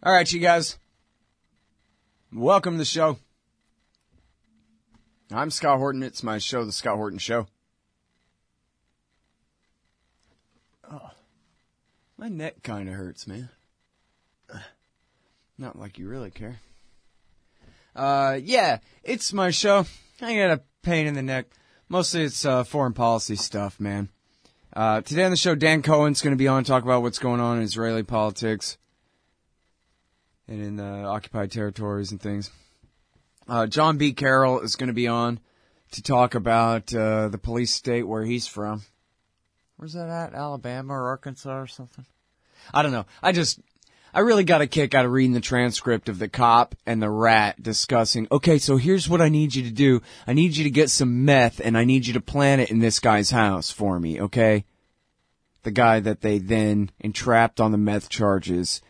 All right, you guys. Welcome to the show. I'm Scott Horton. It's my show, The Scott Horton Show. Oh, my neck kind of hurts, man. Not like you really care. Uh, yeah, it's my show. I got a pain in the neck. Mostly it's uh, foreign policy stuff, man. Uh, today on the show, Dan Cohen's going to be on to talk about what's going on in Israeli politics and in the occupied territories and things. Uh, John B. Carroll is going to be on to talk about uh, the police state where he's from. Where's that at? Alabama or Arkansas or something? I don't know. I just, I really got a kick out of reading the transcript of the cop and the rat discussing, okay, so here's what I need you to do. I need you to get some meth and I need you to plant it in this guy's house for me, okay? The guy that they then entrapped on the meth charges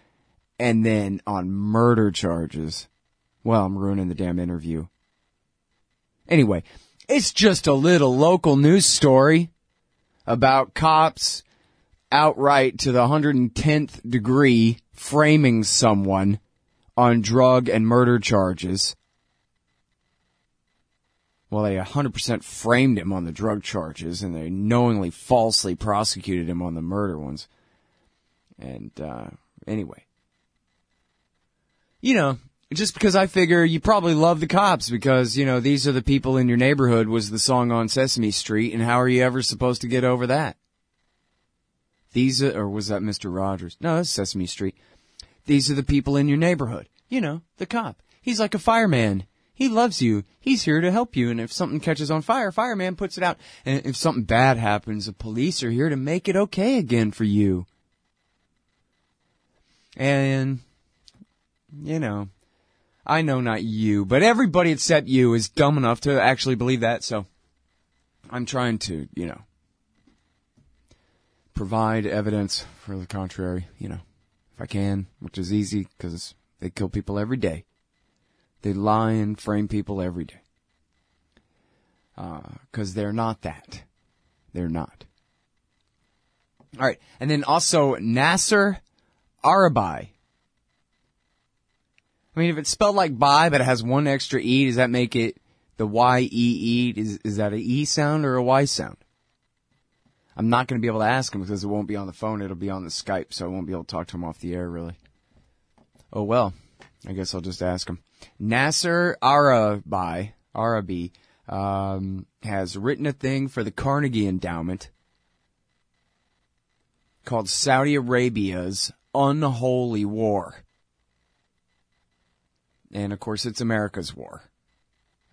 and then on murder charges. Well, I'm ruining the damn interview. Anyway, it's just a little local news story about cops outright to the 110th degree framing someone on drug and murder charges. Well, they 100% framed him on the drug charges and they knowingly falsely prosecuted him on the murder ones. And, uh, anyway. You know, just because I figure you probably love the cops because, you know, these are the people in your neighborhood was the song on Sesame Street and how are you ever supposed to get over that? These are, or was that Mr. Rogers? No, that's Sesame Street. These are the people in your neighborhood. You know, the cop. He's like a fireman. He loves you. He's here to help you. And if something catches on fire, fireman puts it out. And if something bad happens, the police are here to make it okay again for you. And, you know, I know not you, but everybody except you is dumb enough to actually believe that. So I'm trying to, you know, provide evidence for the contrary, you know, if I can, which is easy because they kill people every day. They lie and frame people every day. Because uh, they're not that. They're not. All right. And then also Nasser Arrabyee. I mean, if it's spelled like by, but it has one extra E, does that make it the Y-E-E? Is, is that a E sound or a Y sound? I'm not going to be able to ask him because it won't be on the phone. It'll be on the Skype, so I won't be able to talk to him off the air, really. Oh well. I guess I'll just ask him. Nasser Arrabyee, Arrabyee, um, has written a thing for the Carnegie Endowment called Saudi Arabia's Unholy War. And of course, it's America's war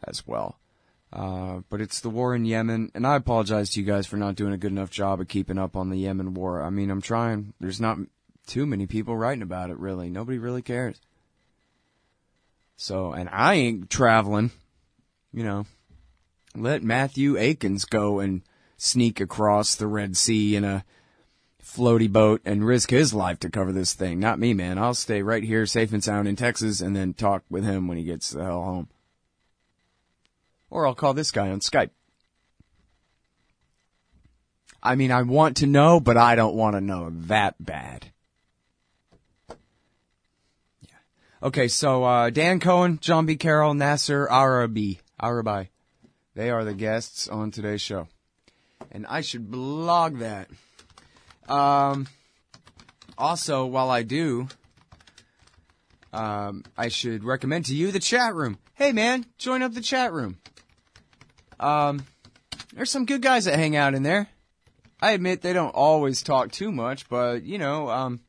as well. Uh, but it's the war in Yemen, and I apologize to you guys for not doing a good enough job of keeping up on the Yemen war. I mean, I'm trying. There's not too many people writing about it, really. Nobody really cares. So, and I ain't traveling, you know. Let Matthew Akins go and sneak across the Red Sea in a floaty boat and risk his life to cover this thing. Not me, man. I'll stay right here safe and sound in Texas and then talk with him when he gets the hell home. Or I'll call this guy on Skype. I mean, I want to know, but I don't want to know that bad. Yeah. Okay, so uh, Dan Cohen, John B. Carroll, Nasser Arrabyee, Arrabyee, they are the guests on today's show, and I should blog that. Um, also, while I do, um, I should recommend to you the chat room. Hey, man, join up the chat room. Um, there's some good guys that hang out in there. I admit they don't always talk too much, but you know, um,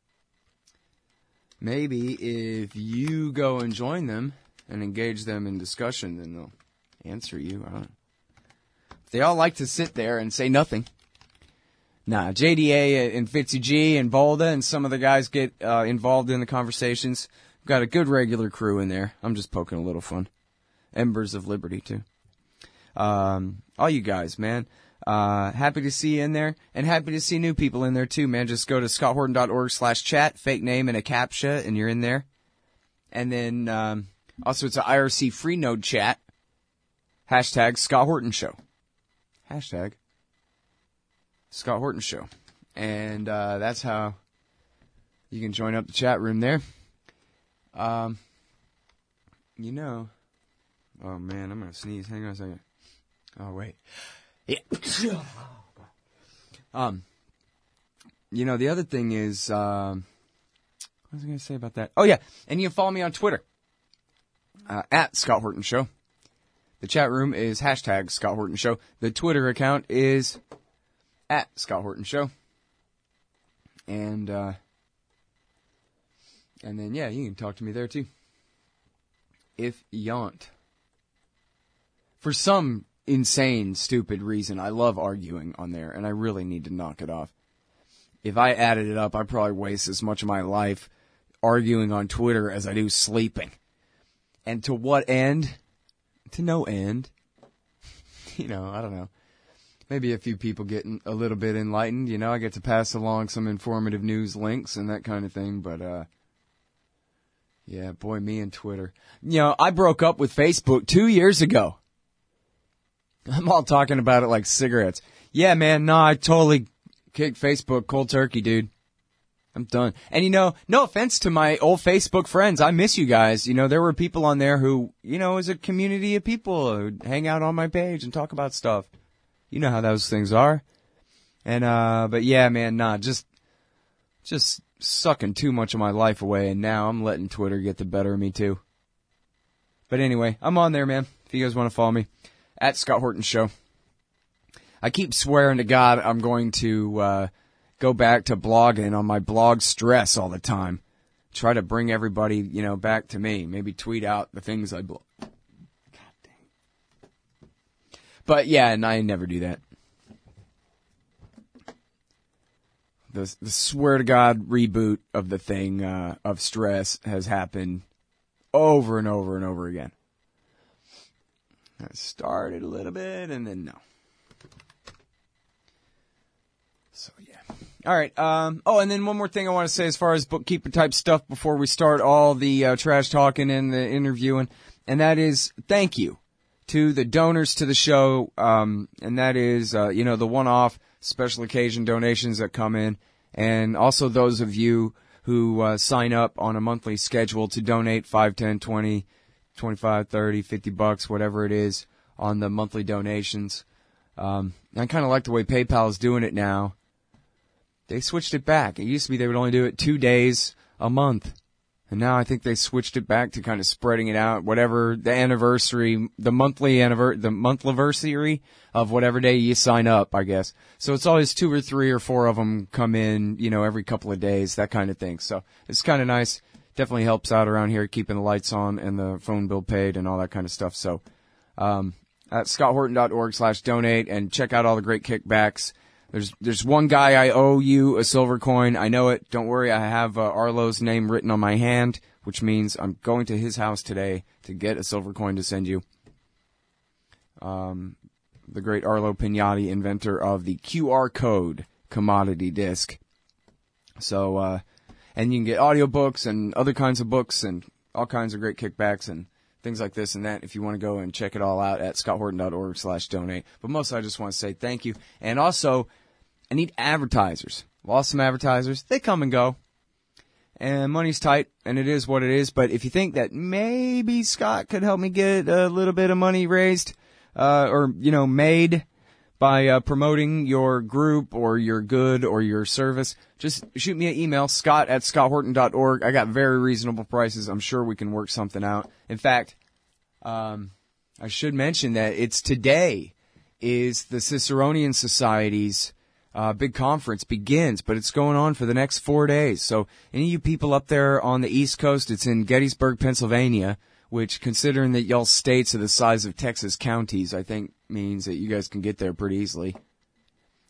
maybe if you go and join them and engage them in discussion, then they'll answer you. I don't know. They all like to sit there and say nothing. Nah, JDA and Fitzy G and Volda and some of the guys get uh, involved in the conversations. We've got a good regular crew in there. I'm just poking a little fun. Embers of Liberty too. Um, all you guys, man. Uh, happy to see you in there and happy to see new people in there too, man. Just go to scotthorton.org slash chat, fake name and a CAPTCHA and you're in there. And then, um, also it's an IRC Freenode chat. Hashtag Scott Horton Show. Hashtag Scott Horton Show. And, uh, that's how you can join up the chat room there. Um, you know, oh man, I'm gonna sneeze. Hang on a second. Oh wait, yeah. um, you know, the other thing is, um, what was I gonna say about that? Oh yeah, and you can follow me on Twitter uh, at Scott Horton Show. The chat room is hashtag Scott Horton Show. The Twitter account is at Scott Horton Show. And, uh, and then, yeah, you can talk to me there too. If yaunt. For some insane, stupid reason, I love arguing on there, and I really need to knock it off. If I added it up, I'd probably waste as much of my life arguing on Twitter as I do sleeping. And to what end? To no end. you know, I don't know. Maybe a few people getting a little bit enlightened. You know, I get to pass along some informative news links and that kind of thing. But, uh, yeah, boy, me and Twitter. You know, I broke up with Facebook two years ago. I'm all talking about it like cigarettes. Yeah, man, no, I totally kicked Facebook cold turkey, dude. I'm done. And you know, no offense to my old Facebook friends. I miss you guys. You know, there were people on there who, you know, is a community of people who hang out on my page and talk about stuff. You know how those things are. And, uh, but yeah, man, nah, just, just sucking too much of my life away. And now I'm letting Twitter get the better of me too. But anyway, I'm on there, man. If you guys want to follow me at Scott Horton Show. I keep swearing to God I'm going to, uh, go back to blogging on my blog stress all the time. Try to bring everybody, you know, back to me. Maybe tweet out the things I blog. God dang. But yeah, and I never do that. The, the swear to God reboot of the thing, uh, of stress has happened over and over and over again. I started a little bit and then no. So yeah. All right. Um, oh, and then one more thing I want to say as far as bookkeeper type stuff before we start all the uh, trash talking and the interviewing, and that is thank you to the donors to the show, um, and that is uh, you know the one-off special occasion donations that come in, and also those of you who uh, sign up on a monthly schedule to donate 5, 10, 20, 25, 30, 50 bucks, whatever it is on the monthly donations. Um, I kind of like the way PayPal is doing it now they switched it back. It used to be they would only do it two days a month. And now I think they switched it back to kind of spreading it out, whatever the anniversary, the monthly anniversary, the month anniversary of whatever day you sign up, I guess. So it's always two or three or four of them come in, you know, every couple of days, that kind of thing. So it's kind of nice. Definitely helps out around here, keeping the lights on and the phone bill paid and all that kind of stuff. So, um, at scotthorton.org slash donate and check out all the great kickbacks. There's there's one guy I owe you a silver coin. I know it. Don't worry. I have uh, Arlo's name written on my hand, which means I'm going to his house today to get a silver coin to send you. Um, the great Arlo Pignotti, inventor of the QR code commodity disc. So, uh, and you can get audiobooks and other kinds of books and all kinds of great kickbacks and things like this and that if you want to go and check it all out at scotthorton.org slash donate. But mostly I just want to say thank you. And also, I need advertisers. Lost some advertisers. They come and go. And money's tight, and it is what it is. But if you think that maybe Scott could help me get a little bit of money raised, uh, or, you know, made by uh, promoting your group or your good or your service, just shoot me an email, scott at scotthorton.org. I got very reasonable prices. I'm sure we can work something out. In fact, um, I should mention that it's today is the Ciceronian Society's uh, big conference begins, but it's going on for the next four days. So any of you people up there on the East Coast, it's in Gettysburg, Pennsylvania, which considering that y'all states are the size of Texas counties, I think means that you guys can get there pretty easily.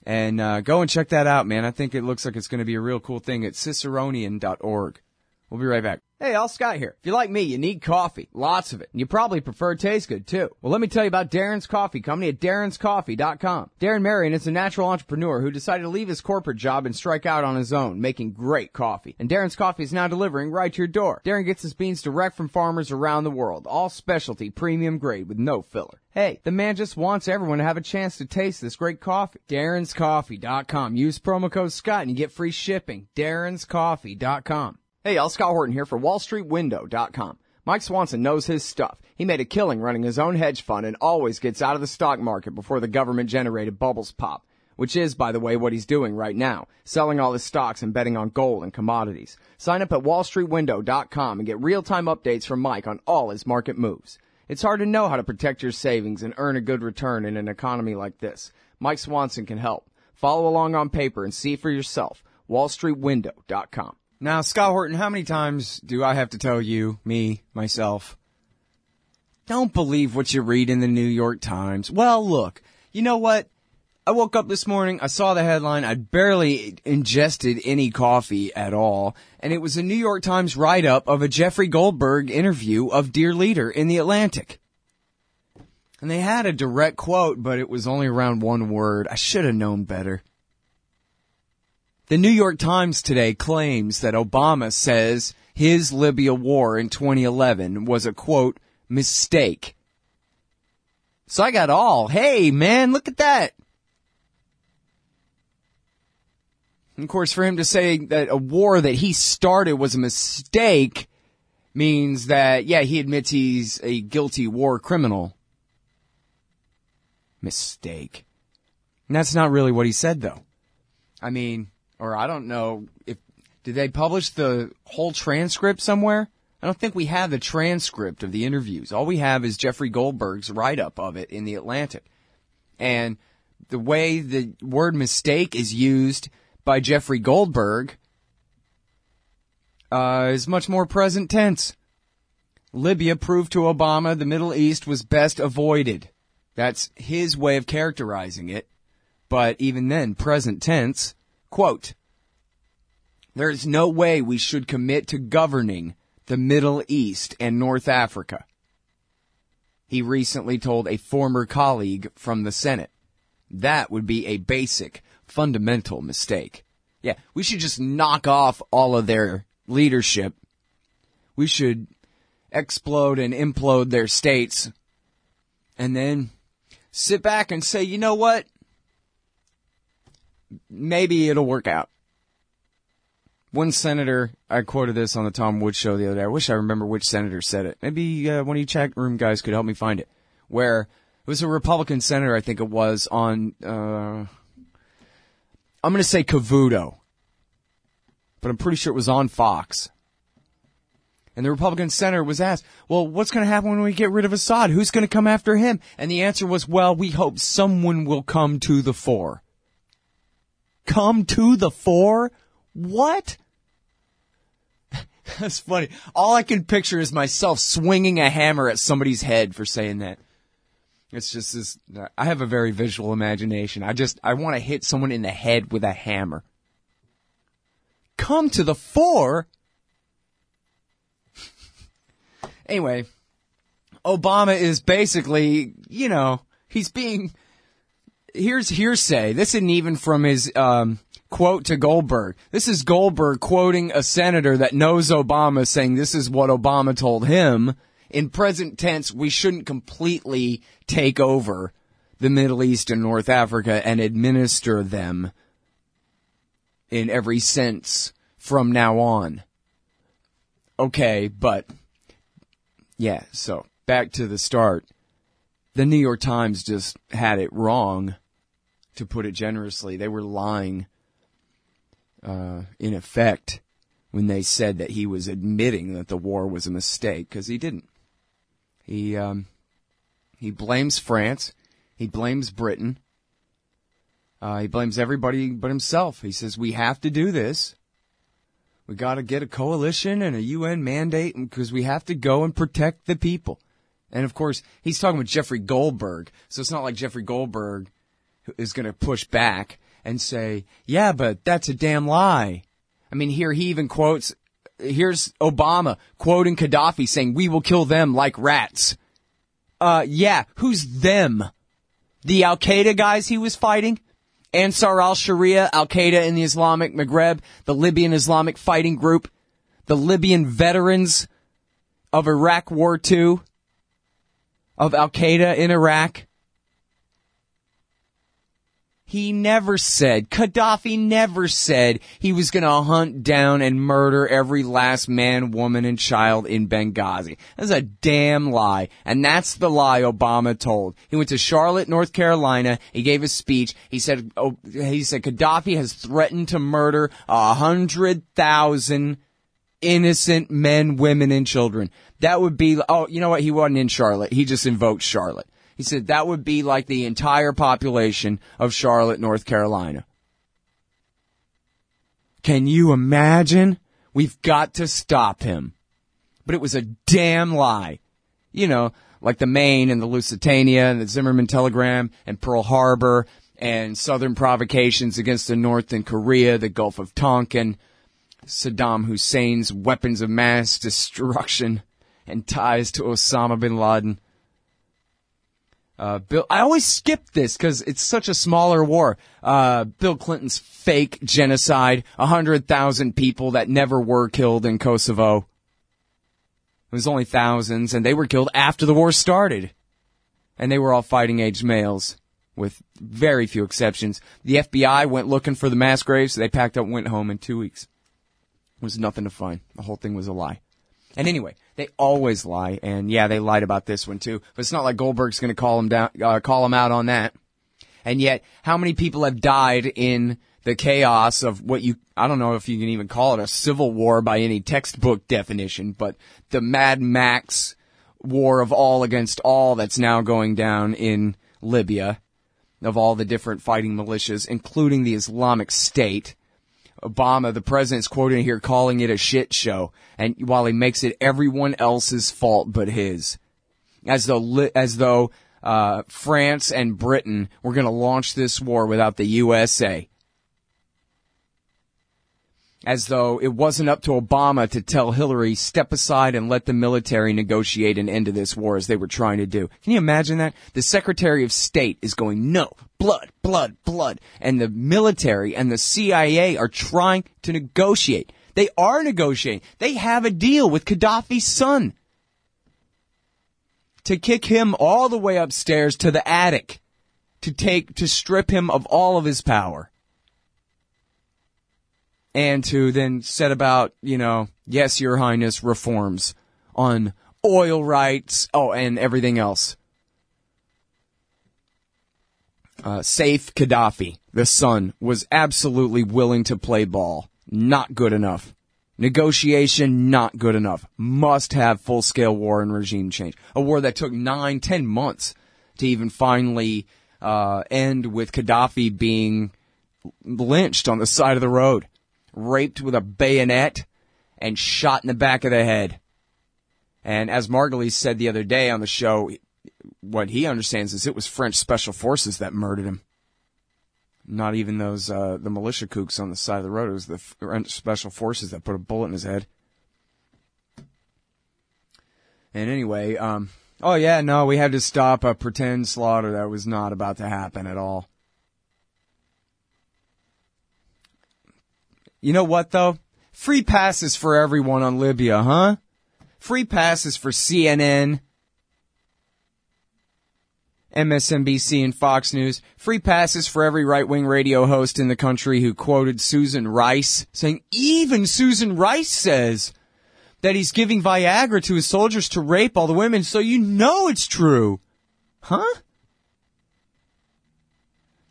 And uh, go and check that out, man. I think it looks like it's going to be a real cool thing at ciceronian.org. We'll be right back. Hey, all Scott here. If you like me, you need coffee. Lots of it. And you probably prefer it tastes good too. Well, let me tell you about Darren's Coffee Company at darrenscoffee.com. Darren Marion is a natural entrepreneur who decided to leave his corporate job and strike out on his own, making great coffee. And Darren's Coffee is now delivering right to your door. Darren gets his beans direct from farmers around the world. All specialty, premium grade with no filler. Hey, the man just wants everyone to have a chance to taste this great coffee. Darren'sCoffee.com. Use promo code Scott and you get free shipping. Darren'sCoffee.com. Hey y'all, Scott Horton here for WallStreetWindow.com. Mike Swanson knows his stuff. He made a killing running his own hedge fund and always gets out of the stock market before the government generated bubbles pop. Which is, by the way, what he's doing right now. Selling all his stocks and betting on gold and commodities. Sign up at WallStreetWindow.com and get real-time updates from Mike on all his market moves. It's hard to know how to protect your savings and earn a good return in an economy like this. Mike Swanson can help. Follow along on paper and see for yourself. WallStreetWindow.com. Now, Scott Horton, how many times do I have to tell you, me, myself? Don't believe what you read in the New York Times. Well, look, you know what? I woke up this morning, I saw the headline, I'd barely ingested any coffee at all, and it was a New York Times write-up of a Jeffrey Goldberg interview of Dear Leader in the Atlantic. And they had a direct quote, but it was only around one word. I should have known better. The New York Times today claims that Obama says his Libya war in 2011 was a quote, mistake. So I got all, hey man, look at that. And of course, for him to say that a war that he started was a mistake means that, yeah, he admits he's a guilty war criminal. Mistake. And that's not really what he said, though. I mean, or I don't know if, did they publish the whole transcript somewhere? I don't think we have the transcript of the interviews. All we have is Jeffrey Goldberg's write up of it in the Atlantic. And the way the word mistake is used by Jeffrey Goldberg uh, is much more present tense. Libya proved to Obama the Middle East was best avoided. That's his way of characterizing it. But even then, present tense, quote, there is no way we should commit to governing the Middle East and North Africa. He recently told a former colleague from the Senate. That would be a basic fundamental mistake. Yeah, we should just knock off all of their leadership. We should explode and implode their states and then sit back and say, you know what? Maybe it'll work out. One senator, I quoted this on the Tom Woods show the other day. I wish I remember which senator said it. Maybe uh, one of you chat room guys could help me find it. Where it was a Republican senator, I think it was, on uh, I'm going to say Cavuto, but I'm pretty sure it was on Fox. And the Republican senator was asked, well, what's going to happen when we get rid of Assad? Who's going to come after him? And the answer was, well, we hope someone will come to the fore. Come to the fore? What? That's funny. All I can picture is myself swinging a hammer at somebody's head for saying that. It's just this. I have a very visual imagination. I just I want to hit someone in the head with a hammer. Come to the fore. anyway, Obama is basically, you know, he's being. Here's hearsay. This isn't even from his um, quote to Goldberg. This is Goldberg quoting a senator that knows Obama saying this is what Obama told him in present tense, we shouldn't completely take over the Middle East and North Africa and administer them in every sense from now on. Okay, but yeah, so back to the start. The New York Times just had it wrong, to put it generously. They were lying, uh, in effect, when they said that he was admitting that the war was a mistake, because he didn't. He um, he blames France. He blames Britain. Uh, he blames everybody but himself. He says we have to do this. We got to get a coalition and a UN mandate because we have to go and protect the people. And of course, he's talking with Jeffrey Goldberg, so it's not like Jeffrey Goldberg is going to push back and say, "Yeah, but that's a damn lie." I mean, here he even quotes here's Obama quoting Gaddafi saying, we will kill them like rats. Uh, yeah, who's them? The Al Qaeda guys he was fighting? Ansar al Sharia, Al Qaeda in the Islamic Maghreb, the Libyan Islamic Fighting Group, the Libyan veterans of Iraq War II, of Al Qaeda in Iraq. He never said, Gaddafi never said he was gonna hunt down and murder every last man, woman, and child in Benghazi. That's a damn lie. And that's the lie Obama told. He went to Charlotte, North Carolina. He gave a speech. He said, oh, he said Gaddafi has threatened to murder a hundred thousand innocent men, women, and children. That would be, oh, you know what? He wasn't in Charlotte. He just invoked Charlotte. He said that would be like the entire population of Charlotte, North Carolina. Can you imagine? We've got to stop him. But it was a damn lie. You know, like the Maine and the Lusitania and the Zimmerman Telegram and Pearl Harbor and Southern provocations against the North and Korea, the Gulf of Tonkin, Saddam Hussein's weapons of mass destruction and ties to Osama bin Laden. Uh, Bill, I always skip this because it's such a smaller war. Uh, Bill Clinton's fake genocide, a hundred thousand people that never were killed in Kosovo. It was only thousands, and they were killed after the war started. And they were all fighting age males, with very few exceptions. The FBI went looking for the mass graves, so they packed up went home in two weeks. There was nothing to find. The whole thing was a lie. And anyway, they always lie, and yeah, they lied about this one too. But it's not like Goldberg's going to call them down, uh, call them out on that. And yet, how many people have died in the chaos of what you, I don't know if you can even call it a civil war by any textbook definition, but the Mad Max war of all against all that's now going down in Libya, of all the different fighting militias, including the Islamic State. Obama, the president's quoted here calling it a shit show, and while he makes it everyone else's fault but his, as though as though uh, France and Britain were going to launch this war without the USA, as though it wasn't up to Obama to tell Hillary step aside and let the military negotiate an end to this war as they were trying to do. Can you imagine that? The Secretary of State is going, no, blood, blood, blood. And the military and the CIA are trying to negotiate. They are negotiating. They have a deal with Gaddafi's son to kick him all the way upstairs to the attic to take, to strip him of all of his power and to then set about, you know, yes, your highness, reforms on oil rights, oh, and everything else. Uh, Saif Gaddafi, the son, was absolutely willing to play ball. Not good enough. Negotiation, not good enough. Must have full scale war and regime change. A war that took nine, ten months to even finally uh, end with Gaddafi being lynched on the side of the road raped with a bayonet, and shot in the back of the head. And as Margolis said the other day on the show, what he understands is it was French special forces that murdered him. Not even those uh, the militia kooks on the side of the road. It was the French special forces that put a bullet in his head. And anyway, um, oh yeah, no, we had to stop a pretend slaughter that was not about to happen at all. You know what though? Free passes for everyone on Libya, huh? Free passes for CNN, MSNBC and Fox News. Free passes for every right wing radio host in the country who quoted Susan Rice, saying even Susan Rice says that he's giving Viagra to his soldiers to rape all the women, so you know it's true. Huh?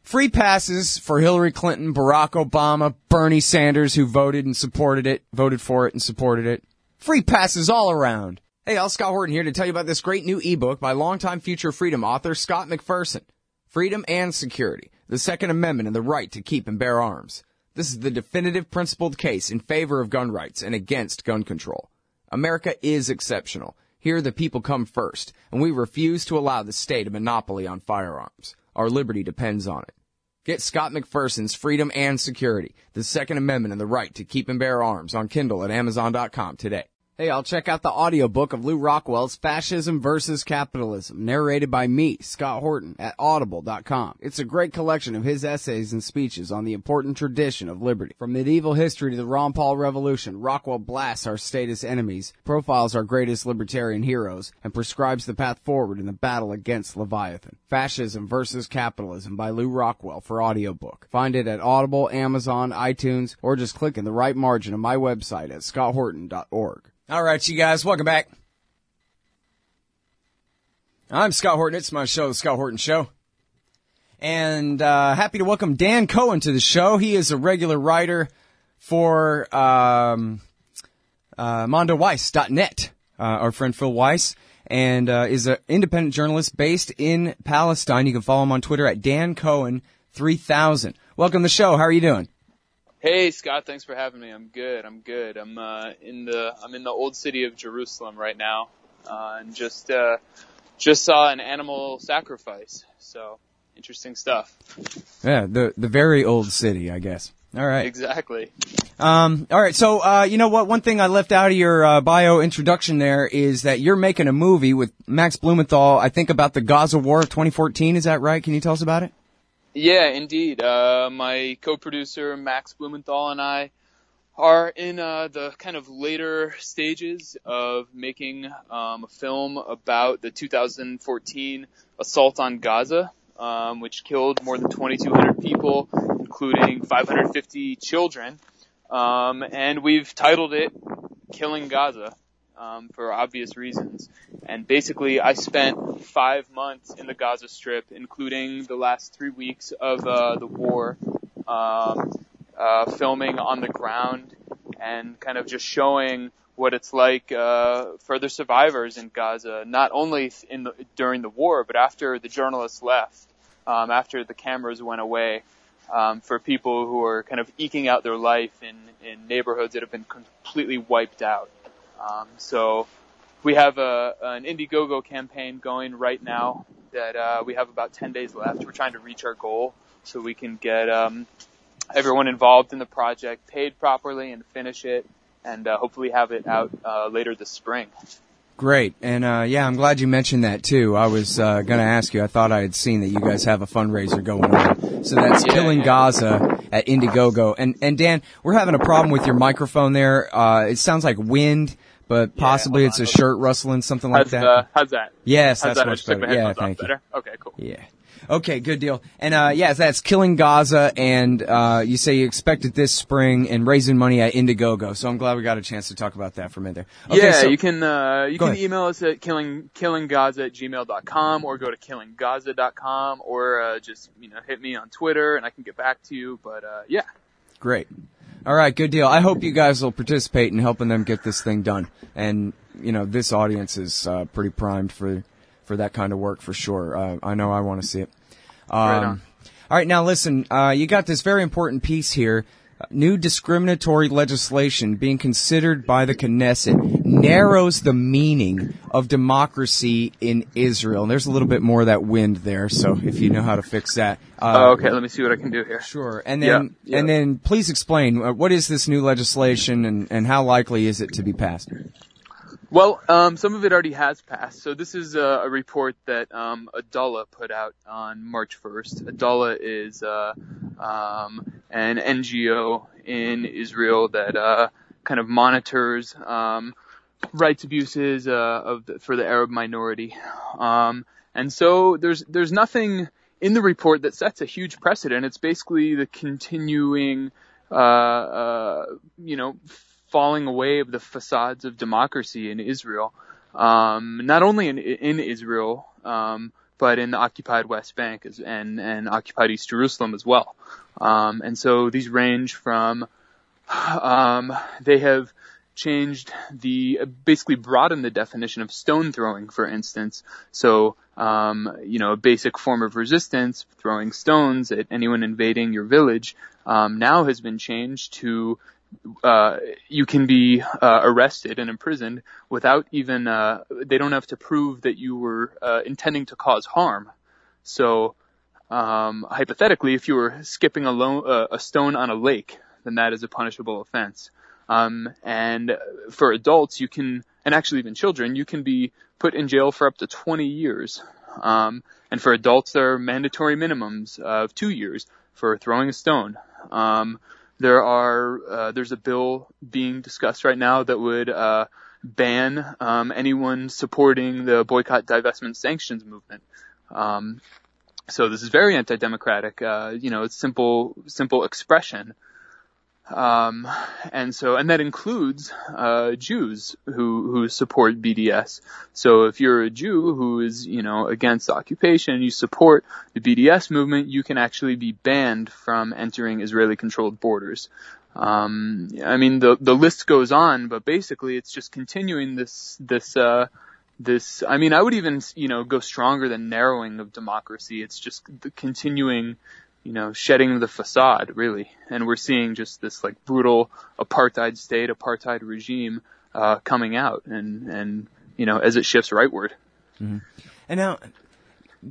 Free passes for Hillary Clinton, Barack Obama, Bernie Sanders, who voted and supported it, voted for it and supported it. Free passes all around. Hey, Al Scott Horton here to tell you about this great new ebook by longtime Future Freedom author Scott McPherson. Freedom and Security, the Second Amendment and the right to keep and bear arms. This is the definitive principled case in favor of gun rights and against gun control. America is exceptional. Here the people come first, and we refuse to allow the state a monopoly on firearms. Our liberty depends on it. Get Scott McPherson's Freedom and Security, the Second Amendment and the right to keep and bear arms on Kindle at Amazon.com today. Hey, I'll check out the audiobook of Lew Rockwell's Fascism versus Capitalism, narrated by me, Scott Horton, at audible.com. It's a great collection of his essays and speeches on the important tradition of liberty. From medieval history to the Ron Paul Revolution, Rockwell blasts our status enemies, profiles our greatest libertarian heroes, and prescribes the path forward in the battle against Leviathan. Fascism versus Capitalism by Lou Rockwell for audiobook. Find it at Audible, Amazon, iTunes, or just click in the right margin of my website at scotthorton.org. All right, you guys, welcome back. I'm Scott Horton. It's my show, The Scott Horton Show. And uh, happy to welcome Dan Cohen to the show. He is a regular writer for um, uh, MondoWeiss.net, uh, our friend Phil Weiss, and uh, is an independent journalist based in Palestine. You can follow him on Twitter at Dan Cohen 3000. Welcome to the show. How are you doing? Hey Scott, thanks for having me. I'm good. I'm good. I'm uh, in the I'm in the old city of Jerusalem right now, uh, and just uh, just saw an animal sacrifice. So interesting stuff. Yeah, the the very old city, I guess. All right. Exactly. Um, all right. So, uh, you know what? One thing I left out of your uh, bio introduction there is that you're making a movie with Max Blumenthal. I think about the Gaza War of 2014. Is that right? Can you tell us about it? Yeah, indeed. Uh, my co-producer Max Blumenthal and I are in uh, the kind of later stages of making um, a film about the 2014 assault on Gaza, um, which killed more than 2,200 people, including 550 children. Um, and we've titled it "Killing Gaza." Um, for obvious reasons. And basically, I spent five months in the Gaza Strip, including the last three weeks of uh, the war, um, uh, filming on the ground and kind of just showing what it's like uh, for the survivors in Gaza, not only in the, during the war, but after the journalists left, um, after the cameras went away. Um, for people who are kind of eking out their life in, in neighborhoods that have been completely wiped out. Um, so we have a, an Indiegogo campaign going right now that uh, we have about 10 days left. We're trying to reach our goal so we can get um, everyone involved in the project paid properly and finish it and uh, hopefully have it out uh, later this spring. Great. And uh, yeah, I'm glad you mentioned that too. I was uh, going to ask you. I thought I had seen that you guys have a fundraiser going on. So that's Yeah, Killing yeah. Gaza at Indiegogo. And and Dan, we're having a problem with your microphone there. Uh, it sounds like wind, but possibly it's a shirt rustling, something like How's, that. uh, how's that? yes, How's that's that? I much better. Yeah, thank you. Better? Okay, cool. Yeah. Okay, good deal. And uh yeah, that's Killing Gaza and uh you say you expect it this spring and raising money at Indiegogo. So I'm glad we got a chance to talk about that for a minute there. Okay, yeah, so- you can uh, you can ahead. email us at killing killinggaza at gmail.com or go to killinggaza.com or uh, just you know hit me on Twitter and I can get back to you. But uh, yeah, Great. All right, good deal. I hope you guys will participate in helping them get this thing done. And you know, this audience is uh, pretty primed for for that kind of work for sure. Uh, I know I want to see it. Um, Right on. All right, now listen. Uh, you got this very important piece here. New discriminatory legislation being considered by the Knesset narrows the meaning of democracy in Israel. And there's a little bit more of that wind there, so if you know how to fix that. Uh, oh, okay. Let me see what I can do here. Sure. And Yeah, then, yeah. and then, please explain uh, what is this new legislation and, and how likely is it to be passed? Well, um, some of it already has passed. So this is a, a report that um, Adalah put out on March 1st. Adalah is uh, um, an NGO in Israel that uh, kind of monitors um, rights abuses uh, of the, for the Arab minority. Um, and so there's there's nothing in the report that sets a huge precedent. It's basically the continuing, uh, uh, you know, falling away of the facades of democracy in Israel. Um, not only in in Israel, um, but in the occupied West Bank and and occupied East Jerusalem as well. Um, and so these range from um, they have changed the basically broadened the definition of stone throwing, for instance. So, um, you know, a basic form of resistance, throwing stones at anyone invading your village, um, now has been changed to uh, you can be uh, arrested and imprisoned without even uh, they don't have to prove that you were uh, intending to cause harm. So, um, hypothetically, if you were skipping a, lo- uh, a stone on a lake, then that is a punishable offense. Um, and for adults, you can, and actually even children, you can be put in jail for up to 20 years. Um, and for adults, there are mandatory minimums of two years for throwing a stone. There are, uh, there's a bill being discussed right now that would, uh, ban, um, anyone supporting the boycott, divestment, sanctions movement. Um, so this is very anti-democratic. Uh, you know, it's simple, simple expression. Um, and so, and that includes, uh, Jews who, who support BDS. So if you're a Jew who is, you know, against occupation, and you support the BDS movement, you can actually be banned from entering Israeli controlled borders. Um, I mean, the, the list goes on, but basically it's just continuing this, this, uh, this, I mean, I would even, you know, go stronger than narrowing of democracy. It's just the continuing, you know, shedding the facade, really. And we're seeing just this like brutal apartheid state, apartheid regime, uh, coming out and, and, you know, as it shifts rightward. Mm-hmm. And now,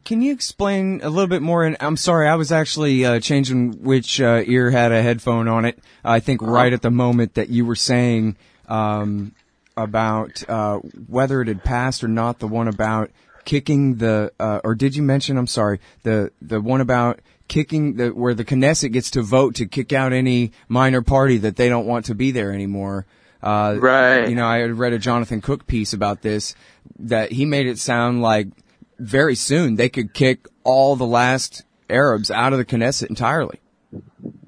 can you explain a little bit more? And I'm sorry, I was actually uh, changing which uh, ear had a headphone on it. I think uh-huh. right at the moment that you were saying um, about uh, whether it had passed or not, the one about kicking the, uh, or did you mention? I'm sorry, the the one about kicking the where the Knesset gets to vote to kick out any minor party that they don't want to be there anymore. Uh, right. You know, I read a Jonathan Cook piece about this that he made it sound like very soon they could kick all the last Arabs out of the Knesset entirely.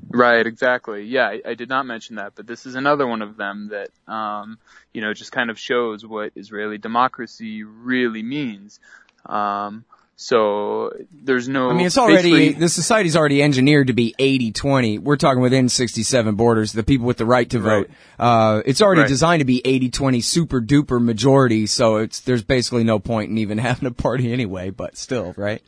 Right, exactly. Yeah, I, I, did not mention that, but this is another one of them that, um, you know, just kind of shows what Israeli democracy really means. Um, so there's no. I mean, it's already the society's already engineered to be 80-20. We're talking within 67 borders. The people with the right to vote. Right. Uh, it's already right. designed to be 80-20 super duper majority. So it's there's basically no point in even having a party anyway. But still, right?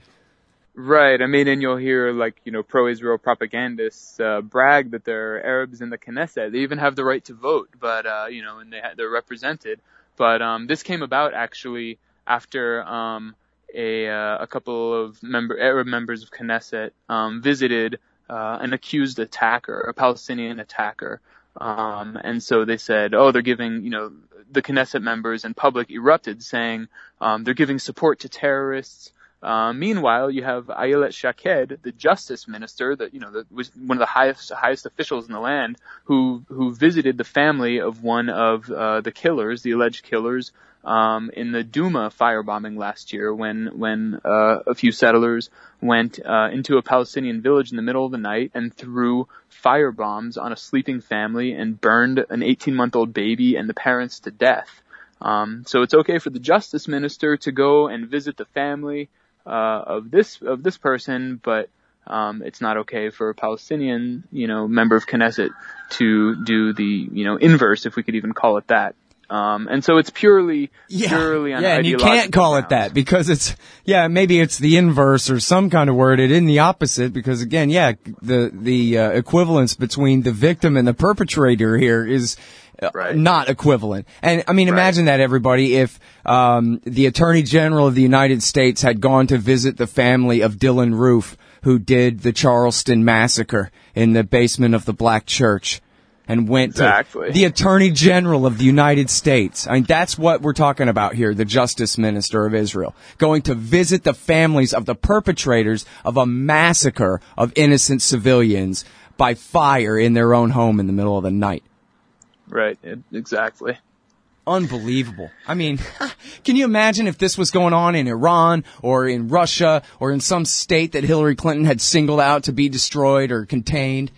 Right. I mean, and you'll hear like you know pro-Israel propagandists uh, brag that there are Arabs in the Knesset. They even have the right to vote, but uh, you know, and they ha- they're represented. But um, this came about actually after. Um, a uh, a couple of member Arab members of Knesset um, visited uh, an accused attacker, a Palestinian attacker, um, and so they said, oh, they're giving you know the Knesset members and public erupted saying um, they're giving support to terrorists. Uh, meanwhile, you have Ayelet Shaked, the justice minister, that you know, was one of the highest highest officials in the land, who who visited the family of one of uh, the killers, the alleged killers, um, in the Duma firebombing last year, when when uh, a few settlers went uh, into a Palestinian village in the middle of the night and threw fire bombs on a sleeping family and burned an 18-month-old baby and the parents to death. Um, so it's okay for the justice minister to go and visit the family uh, of this of this person, but um, it's not okay for a Palestinian, you know, member of Knesset to do the, you know, inverse, if we could even call it that. Um, and so it's purely, yeah. purely yeah, and you can't call grounds. it that because it's, yeah, maybe it's the inverse or some kind of word. It in the opposite because again, yeah, the, the, uh, equivalence between the victim and the perpetrator here is, uh, right. not equivalent. And I mean, right. imagine that everybody, if um, the Attorney General of the United States had gone to visit the family of Dylann Roof, who did the Charleston massacre in the basement of the Black Church. And went exactly. to the Attorney General of the United States. I mean, that's what we're talking about here, the Justice Minister of Israel. Going to visit the families of the perpetrators of a massacre of innocent civilians by fire in their own home in the middle of the night. Right, exactly. Unbelievable. I mean, can you imagine if this was going on in Iran or in Russia or in some state that Hillary Clinton had singled out to be destroyed or contained?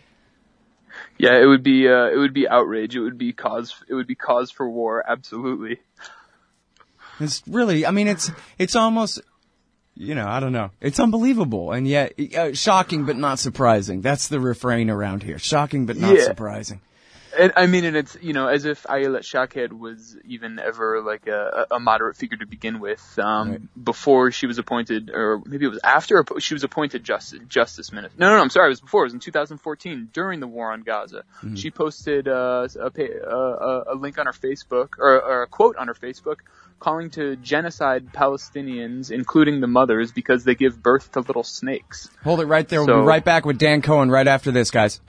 Yeah, it would be uh, it would be outrage. It would be cause it would be cause for war. Absolutely. It's really. I mean, it's it's almost. You know, I don't know. It's unbelievable, and yet uh, shocking but not surprising. That's the refrain around here: shocking but not yeah. surprising. And, I mean, and it's you know as if Ayelet Shaked was even ever like a, a moderate figure to begin with. Um, right. Before she was appointed, or maybe it was after she was appointed justice justice minister. No, no, no. I'm sorry. It was before. It was in 2014 during the war on Gaza. Mm-hmm. She posted uh, a, a, a, link on her Facebook or, or a quote on her Facebook calling to genocide Palestinians, including the mothers, because they give birth to little snakes. Hold it right there. So, we'll be right back with Dan Cohen right after this, guys.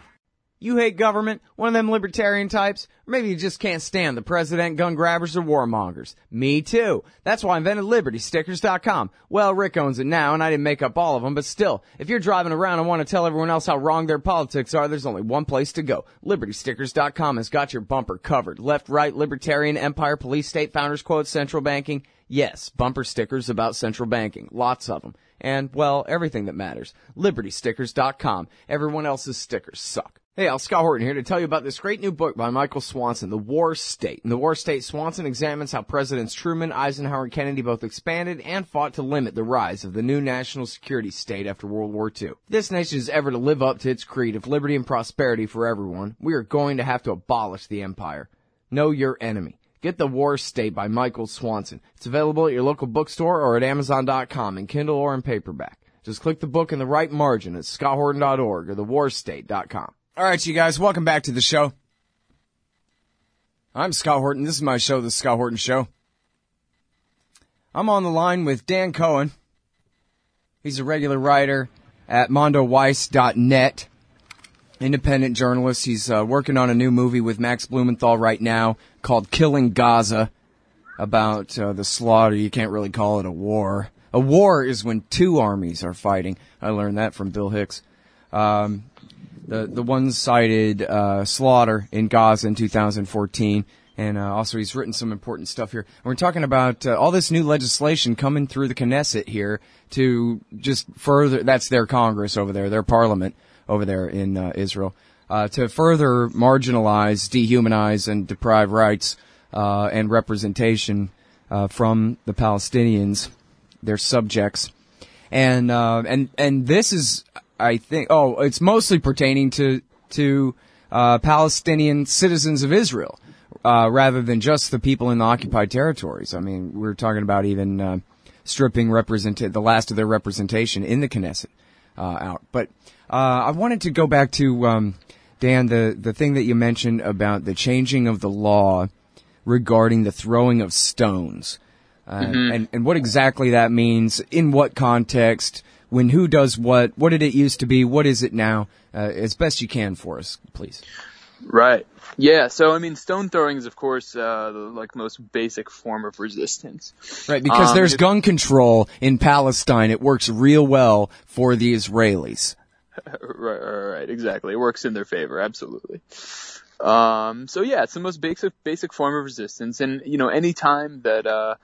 You hate government? One of them libertarian types? Or maybe you just can't stand the president, gun grabbers, or warmongers. Me too. That's why I invented LibertyStickers.com. Well, Rick owns it now, and I didn't make up all of them, but still, if you're driving around and want to tell everyone else how wrong their politics are, there's only one place to go. LibertyStickers.com has got your bumper covered. Left, right, libertarian, empire, police, state, founders quote, central banking. Yes, bumper stickers about central banking. Lots of them. And, well, everything that matters. LibertyStickers.com. Everyone else's stickers suck. Hey, Al Scott Horton here to tell you about this great new book by Michael Swanson, The War State. In The War State, Swanson examines how Presidents Truman, Eisenhower, and Kennedy both expanded and fought to limit the rise of the new national security state after World War II. This nation is ever to live up to its creed of liberty and prosperity for everyone, we are going to have to abolish the empire. Know your enemy. Get The War State by Michael Swanson. It's available at your local bookstore or at Amazon.com in Kindle or in paperback. Just click the book in the right margin at scotthorton.org or thewarstate.com. All right, you guys, welcome back to the show. I'm Scott Horton. This is my show, The Scott Horton Show. I'm on the line with Dan Cohen. He's a regular writer at mondoweiss.net, independent journalist. He's uh, working on a new movie with Max Blumenthal right now called Killing Gaza about uh, the slaughter. You can't really call it a war. A war is when two armies are fighting. I learned that from Bill Hicks. Um, the the one-sided uh, slaughter in Gaza in 2014, and uh, also he's written some important stuff here. And we're talking about uh, all this new legislation coming through the Knesset here to just further. That's their Congress over there, their Parliament over there in uh, Israel, uh, to further marginalize, dehumanize, and deprive rights uh, and representation from the Palestinians, their subjects, and and and this is I think. Oh, it's mostly pertaining to to uh, Palestinian citizens of Israel, uh, rather than just the people in the occupied territories. I mean, we're talking about even uh, stripping represent the last of their representation in the Knesset uh, out. But uh, I wanted to go back to um, Dan the the thing that you mentioned about the changing of the law regarding the throwing of stones. Uh, mm-hmm. and, and what exactly that means, in what context, when who does what, what did it used to be, what is it now, uh, as best you can for us, please. Right. Yeah. So I mean, stone throwing is of course uh, the like most basic form of resistance. Right. Because um, there's gun control in Palestine. It works real well for the Israelis. right, right. Right. Exactly. It works in their favor. Absolutely. Um, so yeah, it's the most basic basic form of resistance, and you know, any time that uh,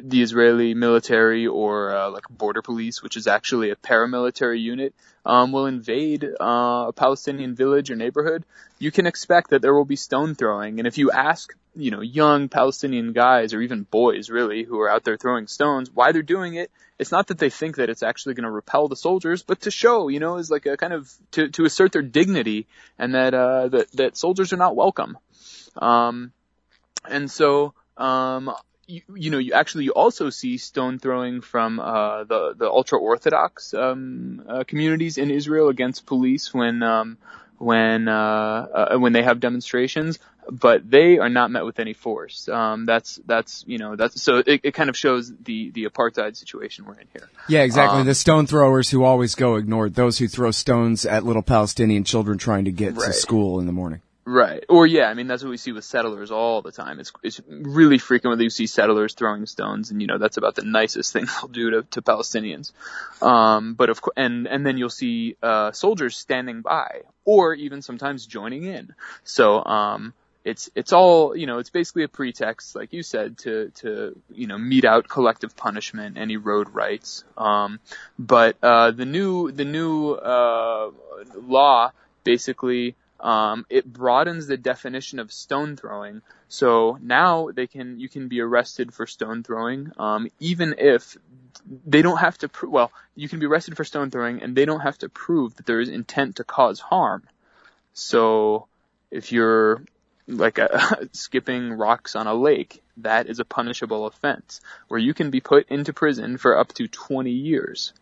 the Israeli military or uh, like border police, which is actually a paramilitary unit, um, will invade uh, a Palestinian village or neighborhood, you can expect that there will be stone throwing. And if you ask, you know, young Palestinian guys or even boys really who are out there throwing stones why they're doing it, it's not that they think that it's actually going to repel the soldiers, but to show, you know, is like a kind of to to assert their dignity and that uh, that that soldiers are not welcome. Um, and so um, you, you, know, you actually you also see stone throwing from uh, the the ultra orthodox um, uh, communities in Israel against police when um, when uh, uh, when they have demonstrations, but they are not met with any force. Um, that's that's you know that's so it, it kind of shows the the apartheid situation we're in here. Yeah, exactly. Um, the stone throwers who always go ignored. Those who throw stones at little Palestinian children trying to get right. to school in the morning. Right. Or yeah, I mean that's what we see with settlers all the time. It's it's really frequent when you see settlers throwing stones, and you know that's about the nicest thing they'll do to, to Palestinians. Um, but of course, and and then you'll see uh, soldiers standing by, or even sometimes joining in. So um, it's it's all you know it's basically a pretext, like you said, to to you know mete out collective punishment and erode rights. Um, but uh, the new the new uh, law basically um, it broadens the definition of stone throwing. So now they can you can be arrested for stone throwing, um, even if they don't have to. Pro- well, you can be arrested for stone throwing, and they don't have to prove that there is intent to cause harm. So if you're like a, skipping rocks on a lake, that is a punishable offense, where you can be put into prison for up to 20 years.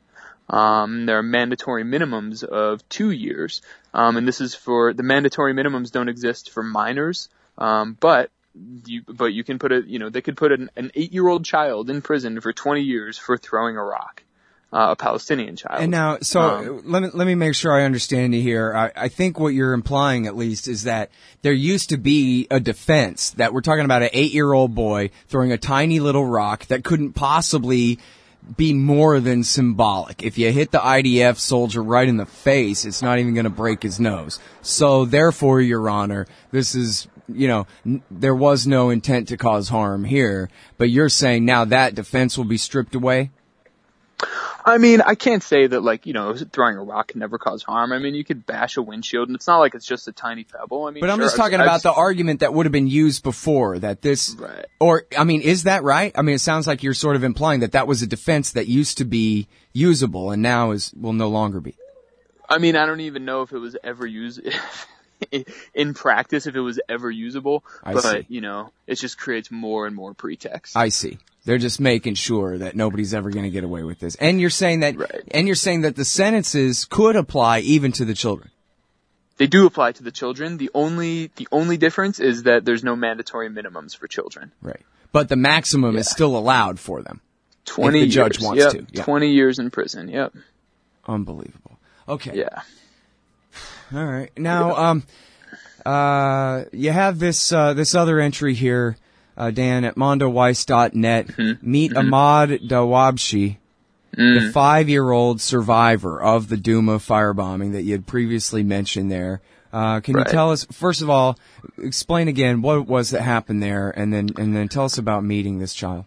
Um, there are mandatory minimums of two years, um, and this is for the mandatory minimums don't exist for minors, um, but you but you can put a you know they could put an, an eight year old child in prison for 20 years for throwing a rock. uh, a Palestinian child. And now, so Um, let me let me make sure I understand you here. I, I think what you're implying, at least, is that there used to be a defense that we're talking about an eight year old boy throwing a tiny little rock that couldn't possibly be more than symbolic. If you hit the IDF soldier right in the face, it's not even going to break his nose. So therefore, Your Honor, this is, you know, n- there was no intent to cause harm here, but you're saying now that defense will be stripped away? I mean, I can't say that like, you know, throwing a rock can never cause harm. I mean, you could bash a windshield and it's not like it's just a tiny pebble. I mean, But I'm sure, just I've- talking I've about the argument that would have been used before that this, Right. or I mean, is that right? I mean, it sounds like you're sort of implying that that was a defense that used to be usable and now is will no longer be. I mean, I don't even know if it was ever used in practice, if it was ever usable. I but see. you know, it just creates more and more pretext. I see. They're just making sure that nobody's ever going to get away with this. And you're saying that, Right. and you're saying that the sentences could apply even to the children. they do apply to the children. The only the only difference is that there's no mandatory minimums for children. Right. But the maximum is still allowed for them. Twenty the judge years. wants Yep. to, yeah. Twenty years in prison. Yep. Unbelievable. Okay. Yeah. All right. Now, um, uh, you have this uh, this other entry here, uh, Dan at mondoweiss.net. Mm-hmm. Meet Ahmad Dawabsheh, Mm. the five-year-old survivor of the Duma firebombing that you had previously mentioned there. Uh, can Right. you tell us first of all, explain again what it was that happened there, and then and then tell us about meeting this child.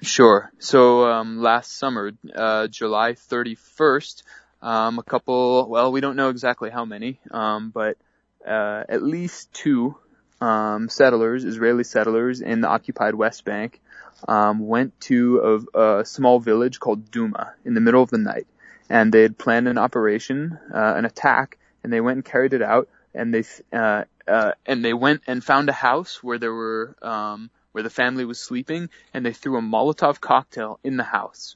Sure. So um, last summer, uh, July 31st, um, a couple, well, we don't know exactly how many, um, but uh, at least two um, settlers, Israeli settlers in the occupied West Bank, um, went to a, a small village called Duma in the middle of the night, and they had planned an operation, uh, an attack, and they went and carried it out, and they uh, uh, and they went and found a house where there were um, where the family was sleeping, and they threw a Molotov cocktail in the house.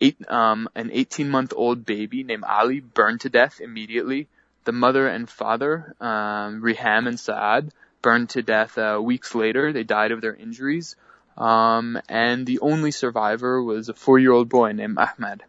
Eight, um, an 18 month old baby named Ali burned to death immediately. The mother and father, um, Riham and Saad, burned to death uh, weeks later. They died of their injuries. Um, and the only survivor was a four year old boy named Ahmed.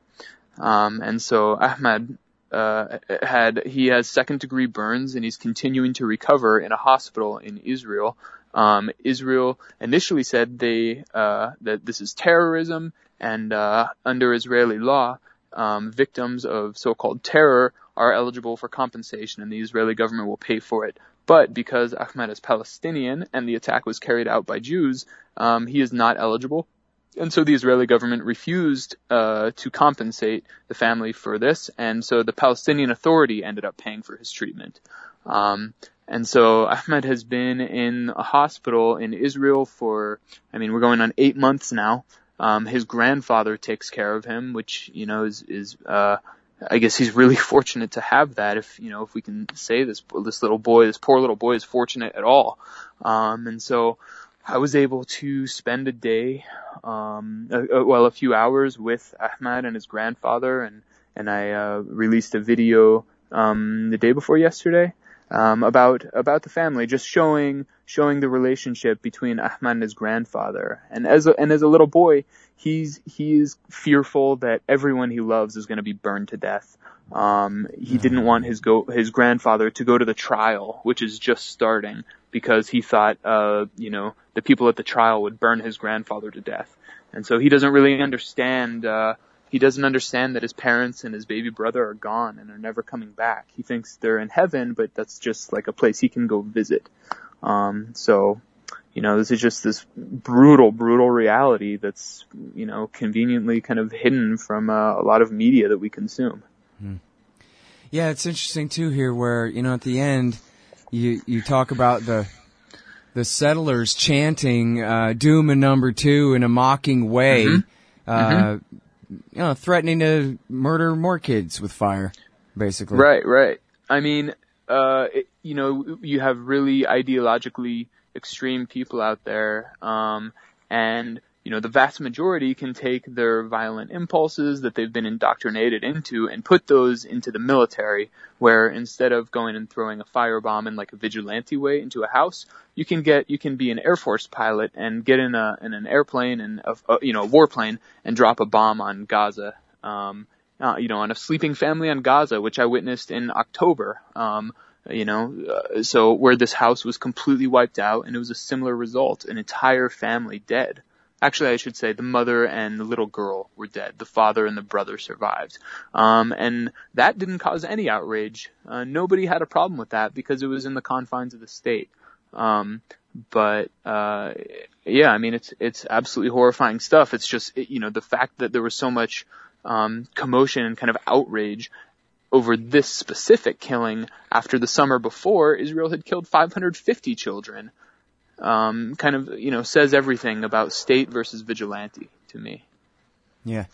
Um, and so Ahmed uh, had he has second degree burns and he's continuing to recover in a hospital in Israel. Um, Israel initially said they uh, that this is terrorism and uh, under Israeli law, um, victims of so-called terror are eligible for compensation and the Israeli government will pay for it. But because Ahmed is Palestinian and the attack was carried out by Jews, um, he is not eligible and so the Israeli government refused uh, to compensate the family for this, and so the Palestinian Authority ended up paying for his treatment. Um, and so Ahmed has been in a hospital in Israel for, I mean, we're going on eight months now. Um, his grandfather takes care of him, which you know is is uh, I guess he's really fortunate to have that. If you know, if we can say this this little boy, this poor little boy, is fortunate at all. Um, and so I was able to spend a day, um, uh, uh, well, a few hours with Ahmad and his grandfather, and and I uh, released a video um, the day before yesterday um, about about the family, just showing showing the relationship between Ahmad and his grandfather. And as a, and as a little boy, he's he is fearful that everyone he loves is going to be burned to death. Um, he didn't want his go his grandfather to go to the trial, which is just starting, because he thought, uh, you know, the people at the trial would burn his grandfather to death. And so he doesn't really understand. Uh, he doesn't understand that his parents and his baby brother are gone and are never coming back. He thinks they're in heaven, but that's just like a place he can go visit. Um, so, you know, this is just this brutal, brutal reality that's, you know, conveniently kind of hidden from uh, a lot of media that we consume. Yeah, it's interesting too here, where you know at the end, you you talk about the the settlers chanting uh, "Duma Number Two in a mocking way, uh, you know, threatening to murder more kids with fire, basically. Right, right. I mean, uh, it, you know, you have really ideologically extreme people out there, um, and you know, the vast majority can take their violent impulses that they've been indoctrinated into and put those into the military, where instead of going and throwing a firebomb in like a vigilante way into a house, you can get, you can be an Air Force pilot and get in a, in an airplane and, a, a, you know, a warplane and drop a bomb on Gaza, um, uh, you know, on a sleeping family on Gaza, which I witnessed in October. Um, you know, uh, so where this house was completely wiped out, and it was a similar result: an entire family dead. Actually, I should say the mother and the little girl were dead. The father and the brother survived. Um, and that didn't cause any outrage. Uh, nobody had a problem with that because it was in the confines of the state. Um, but, uh, yeah, I mean, it's, it's absolutely horrifying stuff. It's just, you know, the fact that there was so much, um, commotion and kind of outrage over this specific killing after the summer before Israel had killed 550 children um, kind of you know says everything about state versus vigilante to me. Yeah.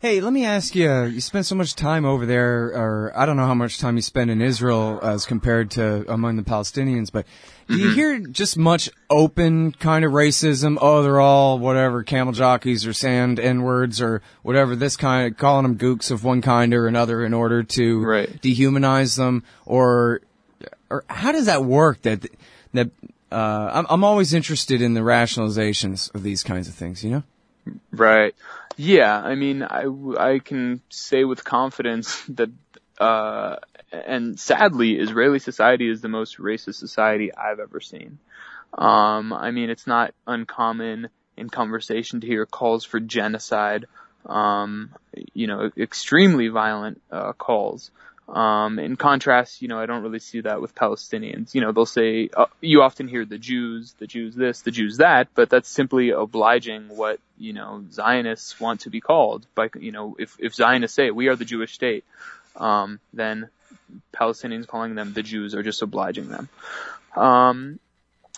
Hey, let me ask you. You spent so much time over there, or I don't know how much time you spend in Israel as compared to among the Palestinians, but do you hear just much open kind of racism? Oh, they're all whatever camel jockeys or sand n words or whatever. This kind of calling them gooks of one kind or another in order to Right. dehumanize them, or or how does that work? That that uh, I'm I'm always interested in the rationalizations of these kinds of things. You know. Right. Yeah. I mean, I, I can say with confidence that, uh, and sadly, Israeli society is the most racist society I've ever seen. Um, I mean, it's not uncommon in conversation to hear calls for genocide, um, you know, extremely violent, uh, calls. Um, in contrast, you know, I don't really see that with Palestinians. You know, they'll say, uh, you often hear the Jews, the Jews this, the Jews that, but that's simply obliging what, you know, Zionists want to be called. By, you know, if, if Zionists say, we are the Jewish state, um, then Palestinians calling them the Jews are just obliging them. Um,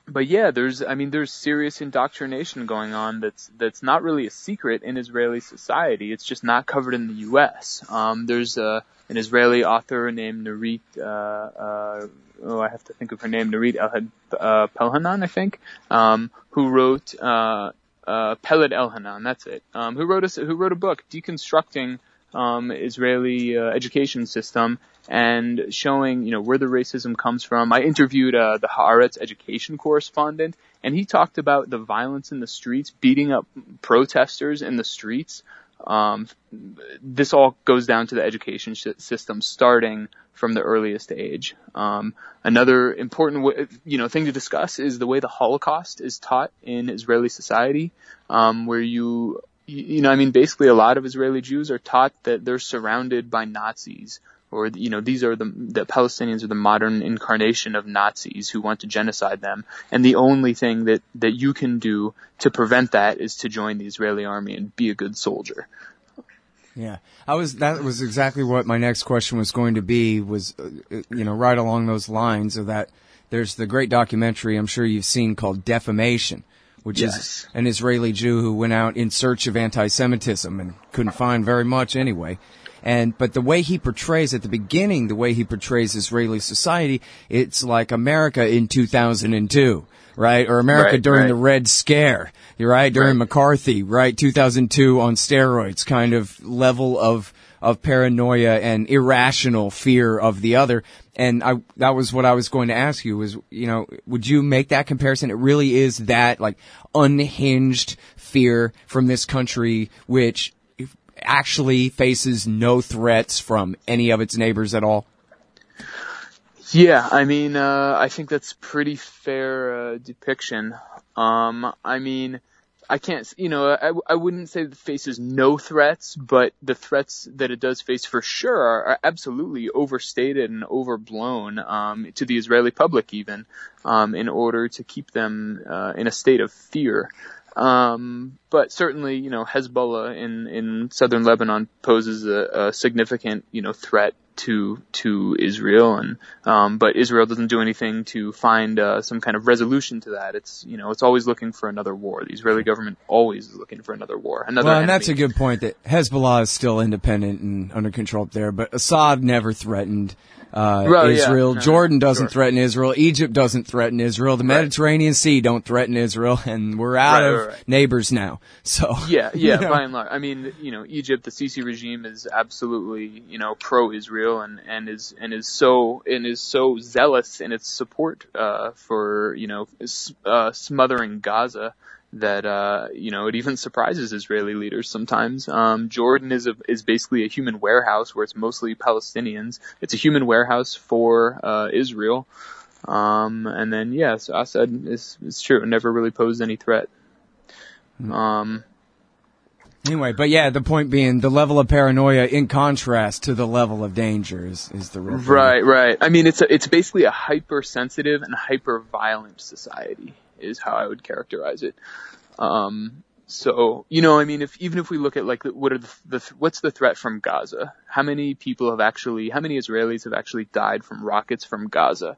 but yeah, there's, I mean, there's serious indoctrination going on that's, that's not really a secret in Israeli society. It's just not covered in the U.S. Um, there's a, an Israeli author named Nurit, uh, uh, oh, I have to think of her name, Nurit El uh, Pelhanan, I think, um, who wrote, uh, uh, Peled Elhanan, that's it, um, who wrote a, who wrote a book deconstructing, um, Israeli, uh, education system and showing, you know, where the racism comes from. I interviewed, uh, the Haaretz education correspondent and he talked about the violence in the streets, beating up protesters in the streets, um, this all goes down to the education system starting from the earliest age. Um, another important, w- you know, thing to discuss is the way the Holocaust is taught in Israeli society, um, where you, you know, I mean, basically a lot of Israeli Jews are taught that they're surrounded by Nazis or you know these are the the Palestinians are the modern incarnation of Nazis who want to genocide them and the only thing that that you can do to prevent that is to join the Israeli army and be a good soldier. Yeah, I was. That was exactly what my next question was going to be. Was uh, you know right along those lines of that. There's the great documentary I'm sure you've seen called Defamation, which Yes. is an Israeli Jew who went out in search of anti-Semitism and couldn't find very much anyway. And but the way he portrays at the beginning, the way he portrays Israeli society, it's like America in 2002, right? Or America Right, during right. the Red Scare, you're right? During Right. McCarthy, right? 2002 on steroids, kind of level of of paranoia and irrational fear of the other. And I that was what I was going to ask you was, you know, would you make that comparison? It really is that like unhinged fear from this country, which actually faces no threats from any of its neighbors at all. Yeah, I mean, uh, I think that's pretty fair uh, depiction. Um, I mean, I can't, you know, I, I wouldn't say it faces no threats, but the threats that it does face for sure are, are absolutely overstated and overblown um, to the Israeli public, even um, in order to keep them uh, in a state of fear. Um, but certainly, you know, Hezbollah in, in southern Lebanon poses a, a significant, you know, threat to to Israel, and um, but Israel doesn't do anything to find uh, some kind of resolution to that. It's you know, it's always looking for another war. The Israeli government always is looking for another war, another. Well, and that's a good point that Hezbollah is still independent and under control up there, but Assad never threatened uh, Well, Israel. no, Jordan doesn't sure. threaten Israel. Egypt doesn't threaten Israel. The Mediterranean Sea don't threaten Israel, and we're out Right, of right, right. neighbors now. So Yeah, yeah, you know. by and large. I mean, you know, Egypt, the Sisi regime is absolutely, you know, pro-Israel and, and is, and is so, and is so zealous in its support, uh, for, you know, uh, smothering Gaza that uh, you know it even surprises Israeli leaders sometimes. Um, Jordan is a, is basically a human warehouse where it's mostly Palestinians. It's a human warehouse for uh, Israel. Um, and then yes, Assad is is true. It never really posed any threat. Um, Anyway, but yeah, the point being the level of paranoia in contrast to the level of danger is, is the real. Right, right. I mean, it's a, it's basically a hypersensitive and hyper violent society is how I would characterize it. Um, so you know, I mean, if even if we look at like what are the, the what's the threat from Gaza? How many people have actually? How many Israelis have actually died from rockets from Gaza?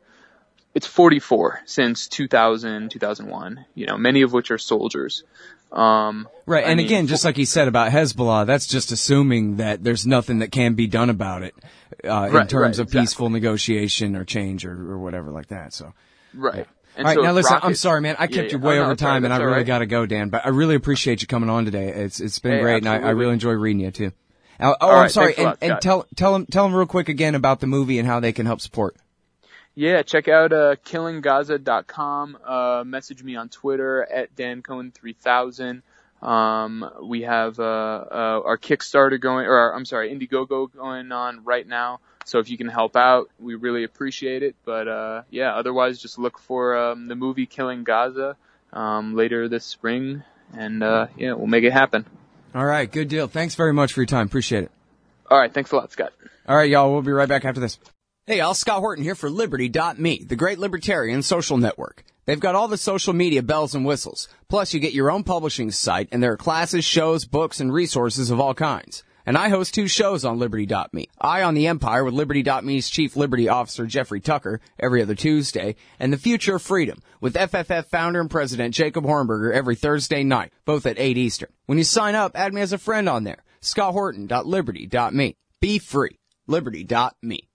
It's 44 since 2000, 2001. You know, many of which are soldiers. Um, Right, I and mean, again, just like he said about Hezbollah, that's just assuming that there's nothing that can be done about it uh, in Right, terms right, of exactly. peaceful negotiation or change or, or whatever like that. So, right. And all right, so now listen, I'm sorry, man, I kept Yeah, you way Oh, no, over it's all right, time, and I really right. got to go, Dan. But I really appreciate you coming on today. It's it's been Hey, great, and I, I really enjoy reading you too. Oh, All I'm sorry, and, lot, and tell tell them tell them real quick again about the movie and how they can help support. Yeah, check out uh, killinggaza.com. Uh, message me on Twitter at dancohen3000. Um, we have uh, uh, our Kickstarter going, or our, I'm sorry, Indiegogo going on right now. So if you can help out, we really appreciate it. But uh, yeah, otherwise, just look for um, the movie Killing Gaza um, later this spring, and uh, yeah, we'll make it happen. All right, good deal. Thanks very much for your time. Appreciate it. All right, thanks a lot, Scott. All right, y'all. We'll be right back after this. Hey, y'all, Scott Horton here for Liberty.me, the great libertarian social network. They've got all the social media bells and whistles. Plus, you get your own publishing site, and there are classes, shows, books, and resources of all kinds. And I host two shows on Liberty.me. Eye on the Empire with Liberty.me's Chief Liberty Officer Jeffrey Tucker every other Tuesday, and The Future of Freedom with FFF founder and president Jacob Hornberger every Thursday night, both at 8 Eastern. When you sign up, add me as a friend on there. ScottHorton.Liberty.me. Be free. Liberty.me.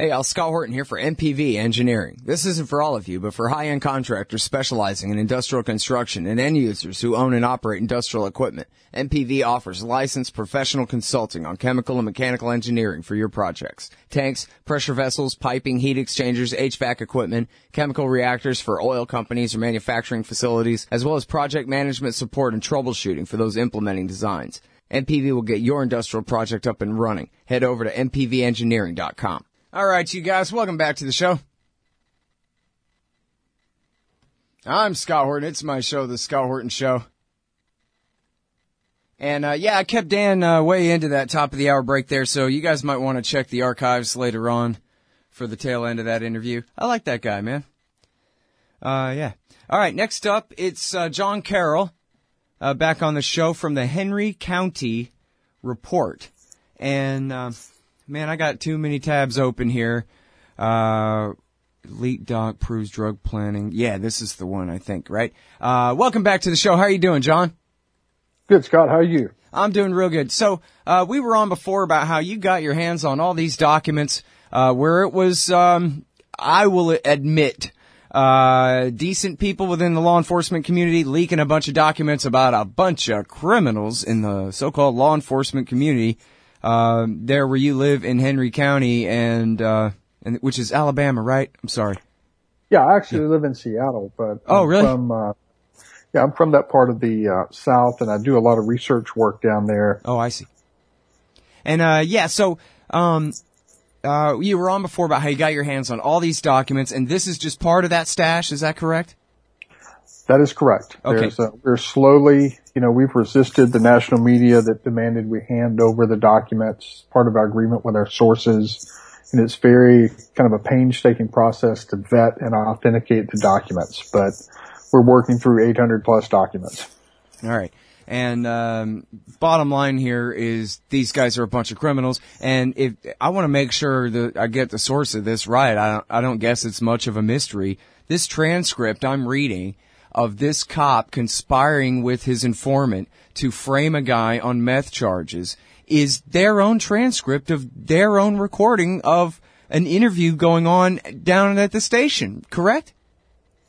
Hey, Al Scott Horton here for MPV Engineering. This isn't for all of you, but for high-end contractors specializing in industrial construction and end users who own and operate industrial equipment. MPV offers licensed professional consulting on chemical and mechanical engineering for your projects. Tanks, pressure vessels, piping, heat exchangers, HVAC equipment, chemical reactors for oil companies or manufacturing facilities, as well as project management support and troubleshooting for those implementing designs. MPV will get your industrial project up and running. Head over to mpvengineering.com. All right, you guys, welcome back to the show. I'm Scott Horton. It's my show, The Scott Horton Show. And uh, yeah, I kept Dan uh, way into that top of the hour break there, so you guys might want to check the archives later on for the tail end of that interview. I like that guy, man. Uh, yeah. All right, next up, it's uh, John Carroll uh, back on the show from the Henry County Report. And uh, man, I got too many tabs open here. Uh, Elite Doc proves drug planning. Yeah, this is the one I think, right? Uh, welcome back to the show. How are you doing, John? Good, Scott. How are you? I'm doing real good. So, uh, we were on before about how you got your hands on all these documents, uh, where it was, um, I will admit, uh, decent people within the law enforcement community leaking a bunch of documents about a bunch of criminals in the so-called law enforcement community, uh, there where you live in Henry County and, uh, and, which is Alabama, right? I'm sorry. Yeah, I actually live in Seattle, but Oh, I'm really? From, uh, yeah, I'm from that part of the uh, South, and I do a lot of research work down there. Oh, I see. And uh yeah, so um uh you were on before about how you got your hands on all these documents and this is just part of that stash, is that correct? That is correct. Okay. There's, uh, we're slowly, you know, we've resisted the national media that demanded we hand over the documents, part of our agreement with our sources. And it's very kind of a painstaking process to vet and authenticate the documents, but we're working through 800 plus documents. All right. And um, bottom line here is these guys are a bunch of criminals, and if I want to make sure that I get the source of this right, I don't, I don't guess it's much of a mystery. This transcript I'm reading of this cop conspiring with his informant to frame a guy on meth charges is their own transcript of their own recording of an interview going on down at the station. Correct?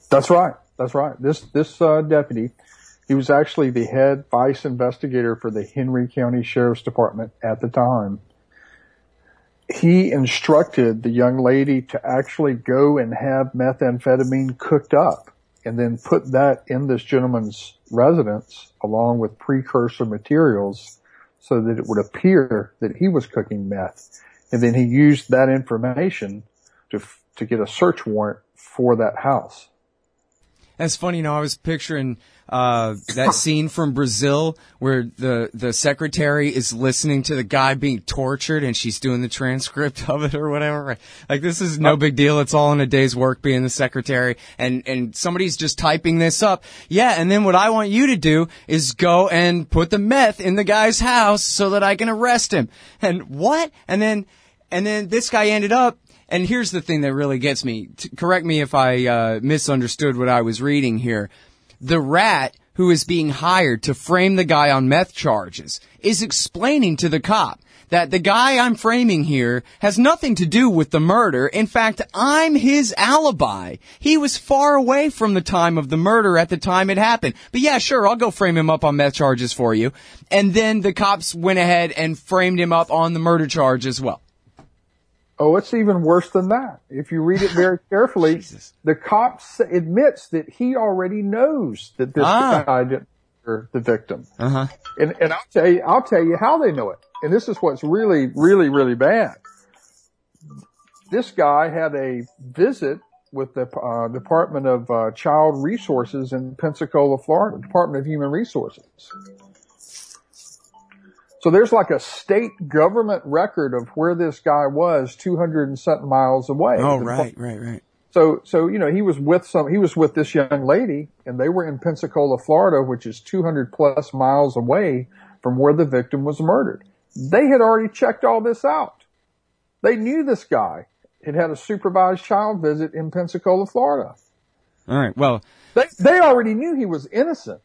That's right. That's right. This this uh, deputy, he was actually the head vice investigator for the Henry County Sheriff's Department at the time. He instructed the young lady to actually go and have methamphetamine cooked up and then put that in this gentleman's residence along with precursor materials so that it would appear that he was cooking meth. And then he used that information to, to get a search warrant for that house. That's funny. You know, I was picturing uh, that scene from Brazil where the the secretary is listening to the guy being tortured and she's doing the transcript of it or whatever. Like this is no big deal. It's all in a day's work being the secretary and and somebody's just typing this up. Yeah, and then what I want you to do is go and put the meth in the guy's house so that I can arrest him. And what? And then and then this guy ended up and here's the thing that really gets me. T- correct me if I uh, misunderstood what I was reading here. The rat who is being hired to frame the guy on meth charges is explaining to the cop that the guy I'm framing here has nothing to do with the murder. In fact, I'm his alibi. He was far away from the time of the murder at the time it happened. But yeah, sure, I'll go frame him up on meth charges for you. And then the cops went ahead and framed him up on the murder charge as well. Oh, it's even worse than that. If you read it very carefully, the cop admits that he already knows that this ah. guy didn't the victim. Uh-huh. And, and I'll tell you, I'll tell you how they know it. And this is what's really, really, really bad. This guy had a visit with the uh, Department of uh, Child Resources in Pensacola, Florida, Department of Human Resources. So there's like a state government record of where this guy was 200 and something miles away. Oh, right, right, right. So, so, you know, he was with some, he was with this young lady and they were in Pensacola, Florida, which is 200 plus miles away from where the victim was murdered. They had already checked all this out. They knew this guy had had a supervised child visit in Pensacola, Florida. All right. Well, they, they already knew he was innocent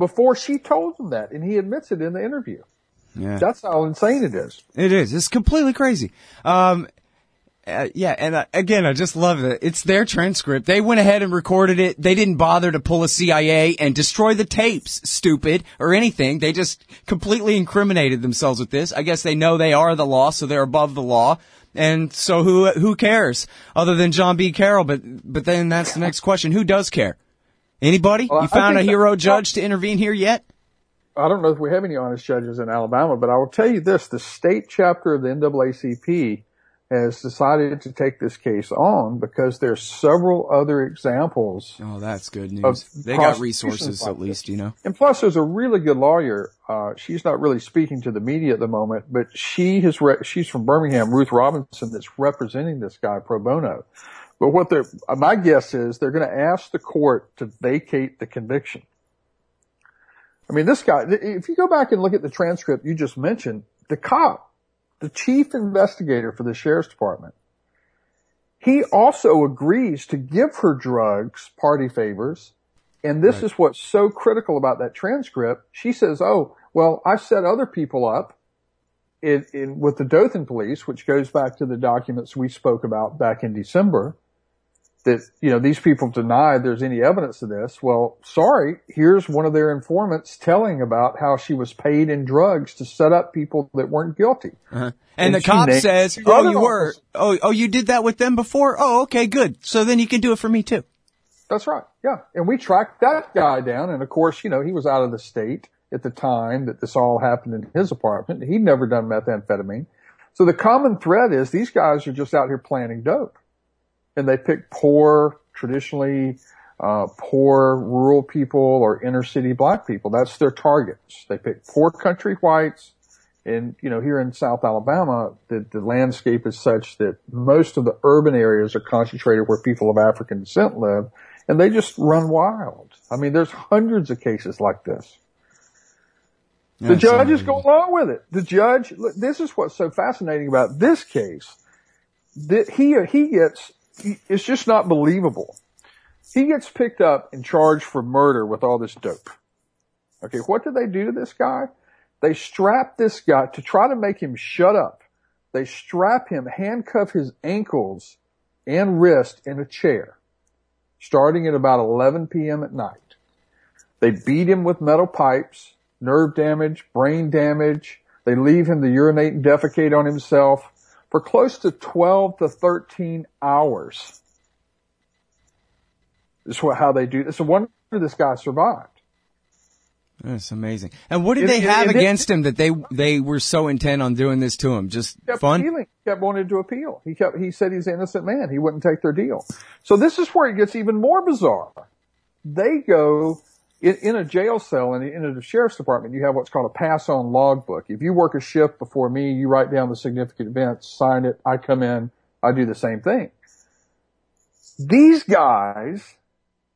before she told him that, and he admits it in the interview. Yeah. That's how insane it is. It is. It's completely crazy. Um, uh, yeah, and uh, again, I just love it. It's their transcript. They went ahead and recorded it. They didn't bother to pull a CIA and destroy the tapes, stupid, or anything. They just completely incriminated themselves with this. I guess they know they are the law, so they're above the law. And so who who cares other than John B. Carroll? But but then that's the next question: Who does care? Anybody? Well, you found a hero that, judge to intervene here yet? I don't know if we have any honest judges in Alabama, but I will tell you this: the state chapter of the NAACP has decided to take this case on because there's several other examples. Oh, that's good news. They got resources like at least, you know. And plus, there's a really good lawyer. Uh, she's not really speaking to the media at the moment, but she has. Re- she's from Birmingham, Ruth Robinson, that's representing this guy pro bono. But what they're, my guess is they're going to ask the court to vacate the conviction. I mean, this guy, if you go back and look at the transcript you just mentioned, the cop, the chief investigator for the sheriff's department, he also agrees to give her drugs, party favors. And this right. is what's so critical about that transcript. She says, Oh, well, I've set other people up in, in, with the Dothan police, which goes back to the documents we spoke about back in December that, you know, these people deny there's any evidence of this. Well, sorry, here's one of their informants telling about how she was paid in drugs to set up people that weren't guilty. Uh-huh. And, and, the cop says, oh, you were, oh, oh, you did that with them before? Oh, okay, good. So then you can do it for me too. That's right. Yeah. And we tracked that guy down. And of course, you know, he was out of the state at the time that this all happened in his apartment. He'd never done methamphetamine. So the common thread is these guys are just out here planting dope and they pick poor, traditionally uh, poor rural people or inner city black people. That's their targets. They pick poor country whites. And, you know, here in South Alabama, the, the landscape is such that most of the urban areas are concentrated where people of African descent live, and they just run wild. I mean, there's hundreds of cases like this. The judges go along with it. The judge, this is what's so fascinating about this case. That he, he gets it's just not believable. He gets picked up and charged for murder with all this dope. Okay, what did they do to this guy? They strap this guy to try to make him shut up. They strap him, handcuff his ankles and wrist in a chair, starting at about 11 p.m. at night. They beat him with metal pipes, nerve damage, brain damage. They leave him to urinate and defecate on himself for close to 12 to 13 hours. is what, how they do. It's a wonder this guy survived. That's amazing. And what did It- they it- have it- against him that they they were so intent on doing this to him? Just kept fun? appealing. He kept wanting to appeal. He kept, he said he's an innocent man. He wouldn't take their deal. So this is where it gets even more bizarre. They go in, in a jail cell and in a sheriff's department, you have what's called a pass on logbook. If you work a shift before me, you write down the significant events, sign it. I come in, I do the same thing. These guys,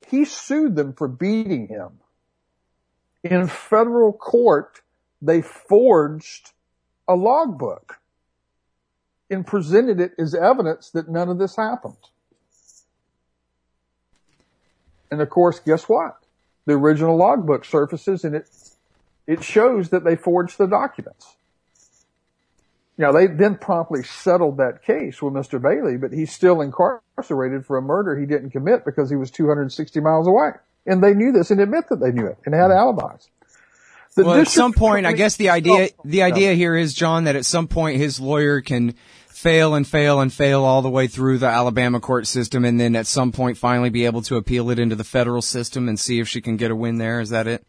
he sued them for beating him. In federal court, they forged a logbook and presented it as evidence that none of this happened. And of course, guess what? The original logbook surfaces and it, it shows that they forged the documents. Now they then promptly settled that case with Mr. Bailey, but he's still incarcerated for a murder he didn't commit because he was 260 miles away. And they knew this and admit that they knew it and had alibis. The Well, at some point, I guess the idea Oh, the idea here is John that at some point his lawyer can fail and fail and fail all the way through the Alabama court system, and then at some point finally be able to appeal it into the federal system and see if she can get a win there. Is that it?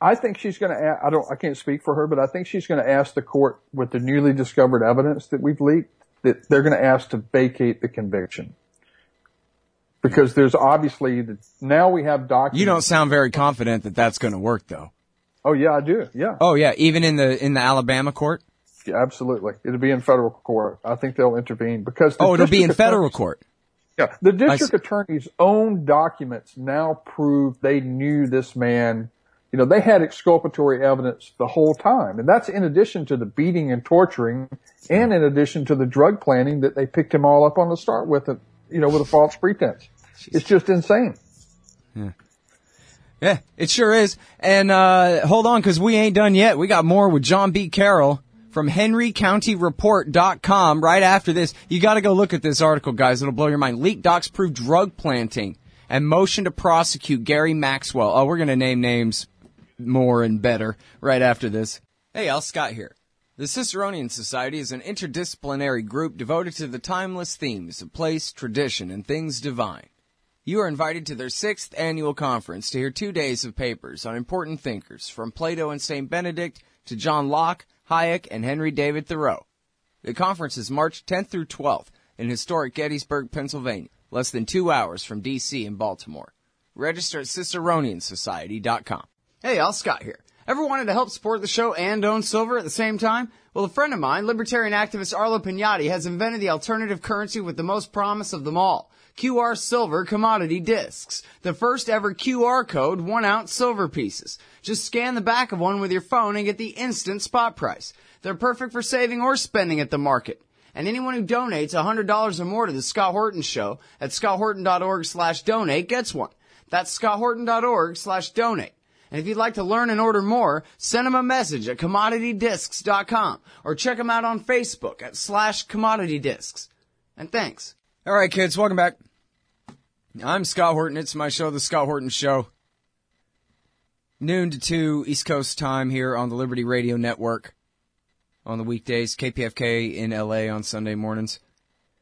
I think she's going to. I don't. I can't speak for her, but I think she's going to ask the court with the newly discovered evidence that we've leaked that they're going to ask to vacate the conviction because there's obviously the, now we have documents. You don't sound very confident that that's going to work, though. Oh yeah, I do. Yeah, Oh yeah, even in the in the Alabama court. Yeah absolutely. It'll be in federal court. I think they'll intervene because. The Oh, it'll be in federal court. Yeah, the district attorney's own documents now prove they knew this man. You know, they had exculpatory evidence the whole time, and that's in addition to the beating and torturing, and in addition to the drug planning that they picked him all up on the start with, you know, with a false pretense. It's just insane. Yeah, it sure is. And uh, hold on, because we ain't done yet. We got more with John B. Carroll from HenryCountyReport.com right after this. You got to go look at this article, guys. It'll blow your mind. Leak docs prove drug planting and motion to prosecute Gary Maxwell. Oh, we're to name names more and better right after this. Hey, Al Scott here. The Ciceronian Society is an interdisciplinary group devoted to the timeless themes of place, tradition, and things divine. You are invited to their sixth annual conference to hear two days of papers on important thinkers from Plato and St. Benedict to John Locke, Hayek, and Henry David Thoreau. The conference is March 10th through 12th in historic Gettysburg, Pennsylvania, less than two hours from D.C. and Baltimore. Register at CiceronianSociety.com. Hey, Al Scott here. Ever wanted to help support the show and own silver at the same time? Well, a friend of mine, libertarian activist Arlo Pignotti, has invented the alternative currency with the most promise of them all. QR Silver Commodity Discs. The first ever QR code one ounce silver pieces. Just scan the back of one with your phone and get the instant spot price. They're perfect for saving or spending at the market. And anyone who donates $100 or more to the Scott Horton Show at scotthorton.org slash donate gets one. That's scotthorton.org slash donate. And if you'd like to learn and order more, send them a message at commoditydiscs.com or check them out on Facebook at slash commoditydiscs. And thanks. All right, kids, welcome back. I'm Scott Horton. It's my show, The Scott Horton Show. Noon to 2 East Coast time here on the Liberty Radio Network on the weekdays, KPFK in LA on Sunday mornings.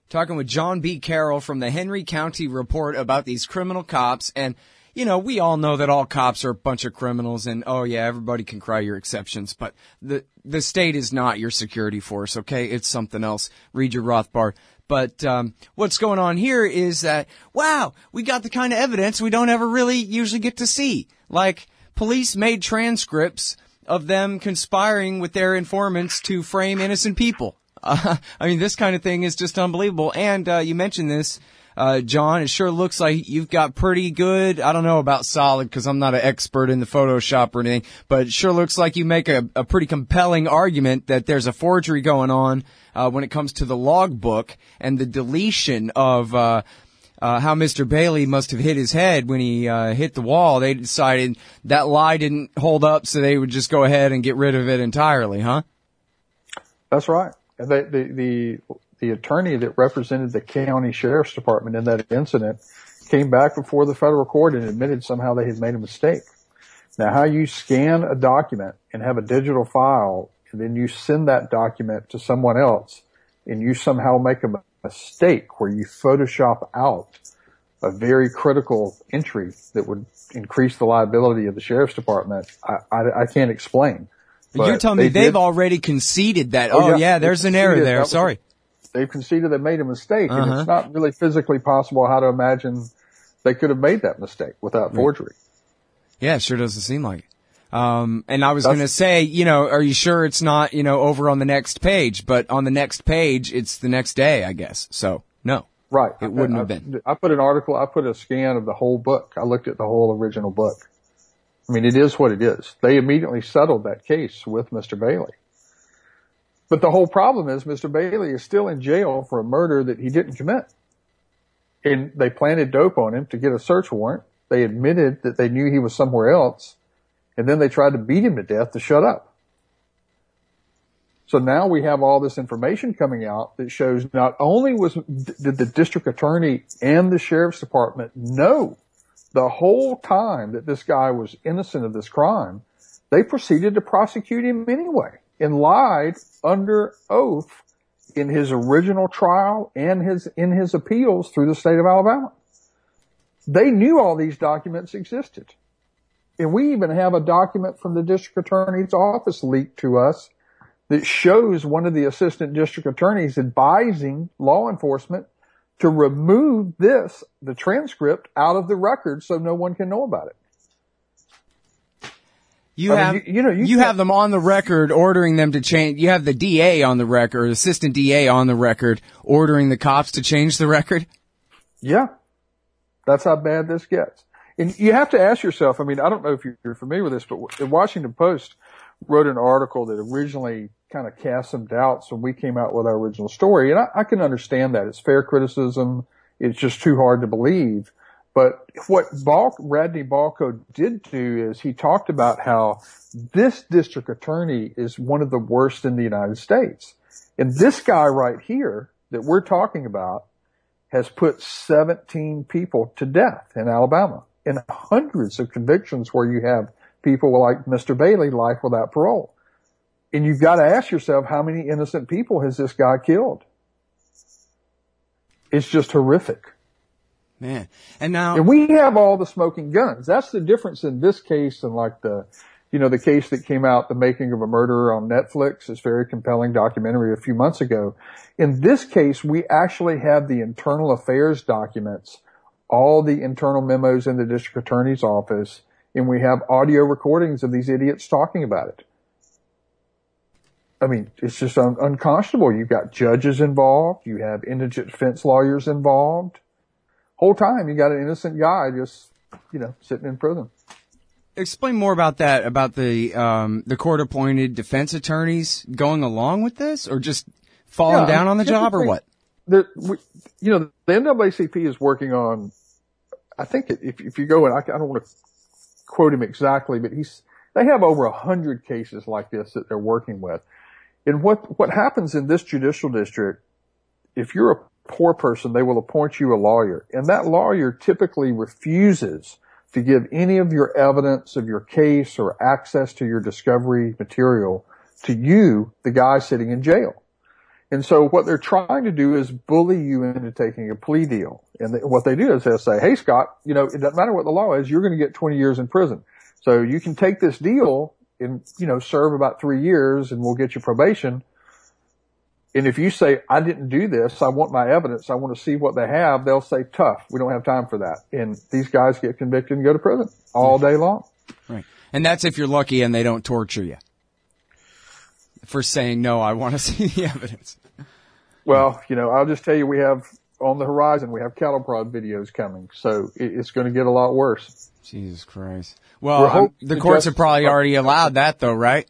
Talking with John B. Carroll from the Henry County Report about these criminal cops. And, you know, we all know that all cops are a bunch of criminals and, oh yeah, everybody can cry your exceptions, but the, the state is not your security force, okay? It's something else. Read your Rothbard. But um, what's going on here is that wow, we got the kind of evidence we don't ever really usually get to see. Like police made transcripts of them conspiring with their informants to frame innocent people. Uh, I mean, this kind of thing is just unbelievable. And uh, you mentioned this, uh, John. It sure looks like you've got pretty good. I don't know about solid because I'm not an expert in the Photoshop or anything, but it sure looks like you make a, a pretty compelling argument that there's a forgery going on uh, when it comes to the logbook and the deletion of. Uh, how Mr. Bailey must have hit his head when he uh, hit the wall. They decided that lie didn't hold up, so they would just go ahead and get rid of it entirely, huh? That's right. And the, the, the, the attorney that represented the county sheriff's department in that incident came back before the federal court and admitted somehow they had made a mistake. Now, how you scan a document and have a digital file and then you send that document to someone else and you somehow make a mistake where you Photoshop out a very critical entry that would increase the liability of the sheriff's department, I, I, I can't explain. But you're telling me they have already conceded that, oh, oh yeah, yeah there's an error there. Sorry. they've conceded they made a mistake uh-huh. and it's uh-huh. not really physically possible how to imagine they could have made that mistake without forgery. Yeah, it sure doesn't seem like it. Um, and I was going to say, you know, are you sure it's not, you know, over on the next page? But on the next page, it's the next day, I guess. So no. Right. It wouldn't I, have been. I put an article, I put a scan of the whole book. I looked at the whole original book. I mean, it is what it is. They immediately settled that case with Mr. Bailey. But the whole problem is Mr. Bailey is still in jail for a murder that he didn't commit. And they planted dope on him to get a search warrant. They admitted that they knew he was somewhere else and then they tried to beat him to death to shut up. So now we have all this information coming out that shows not only was, did the district attorney and the sheriff's department know the whole time that this guy was innocent of this crime, they proceeded to prosecute him anyway and lied under oath in his original trial and his, in his appeals through the state of Alabama. They knew all these documents existed. And we even have a document from the district attorney's office leaked to us that shows one of the assistant district attorneys advising law enforcement to remove this, the transcript, out of the record so no one can know about it. You I have, mean, you, you, know, you, you have them on the record ordering them to change. You have the DA on the record, assistant DA on the record, ordering the cops to change the record. Yeah, that's how bad this gets. And you have to ask yourself, I mean, I don't know if you're familiar with this, but the Washington Post wrote an article that originally kind of cast some doubts when we came out with our original story. And I, I can understand that. It's fair criticism. It's just too hard to believe. But what Bal- Radley Balko did do is he talked about how this district attorney is one of the worst in the United States. And this guy right here that we're talking about has put 17 people to death in Alabama in hundreds of convictions where you have people like Mr. Bailey, life without parole. And you've got to ask yourself, how many innocent people has this guy killed? It's just horrific. Man. And now. And we have all the smoking guns. That's the difference in this case and like the, you know, the case that came out, The Making of a Murderer on Netflix, this very compelling documentary a few months ago. In this case, we actually have the internal affairs documents all the internal memos in the district attorney's office and we have audio recordings of these idiots talking about it. I mean, it's just un- unconscionable. You've got judges involved. You have indigent defense lawyers involved. Whole time you got an innocent guy just, you know, sitting in prison. Explain more about that, about the, um, the court appointed defense attorneys going along with this or just falling yeah, down on the job or what? The, we, you know, the NAACP is working on I think if, if you go and I, I don't want to quote him exactly, but he's, they have over a hundred cases like this that they're working with. And what, what happens in this judicial district, if you're a poor person, they will appoint you a lawyer and that lawyer typically refuses to give any of your evidence of your case or access to your discovery material to you, the guy sitting in jail. And so what they're trying to do is bully you into taking a plea deal. And what they do is they'll say, Hey, Scott, you know, it doesn't matter what the law is. You're going to get 20 years in prison. So you can take this deal and, you know, serve about three years and we'll get you probation. And if you say, I didn't do this, I want my evidence, I want to see what they have, they'll say, tough, we don't have time for that. And these guys get convicted and go to prison all day long. Right. And that's if you're lucky and they don't torture you for saying, no, I want to see the evidence. Well, you know, I'll just tell you, we have on the horizon, we have cattle prod videos coming, so it's going to get a lot worse. Jesus Christ. Well, um, the courts have probably already allowed that though, right?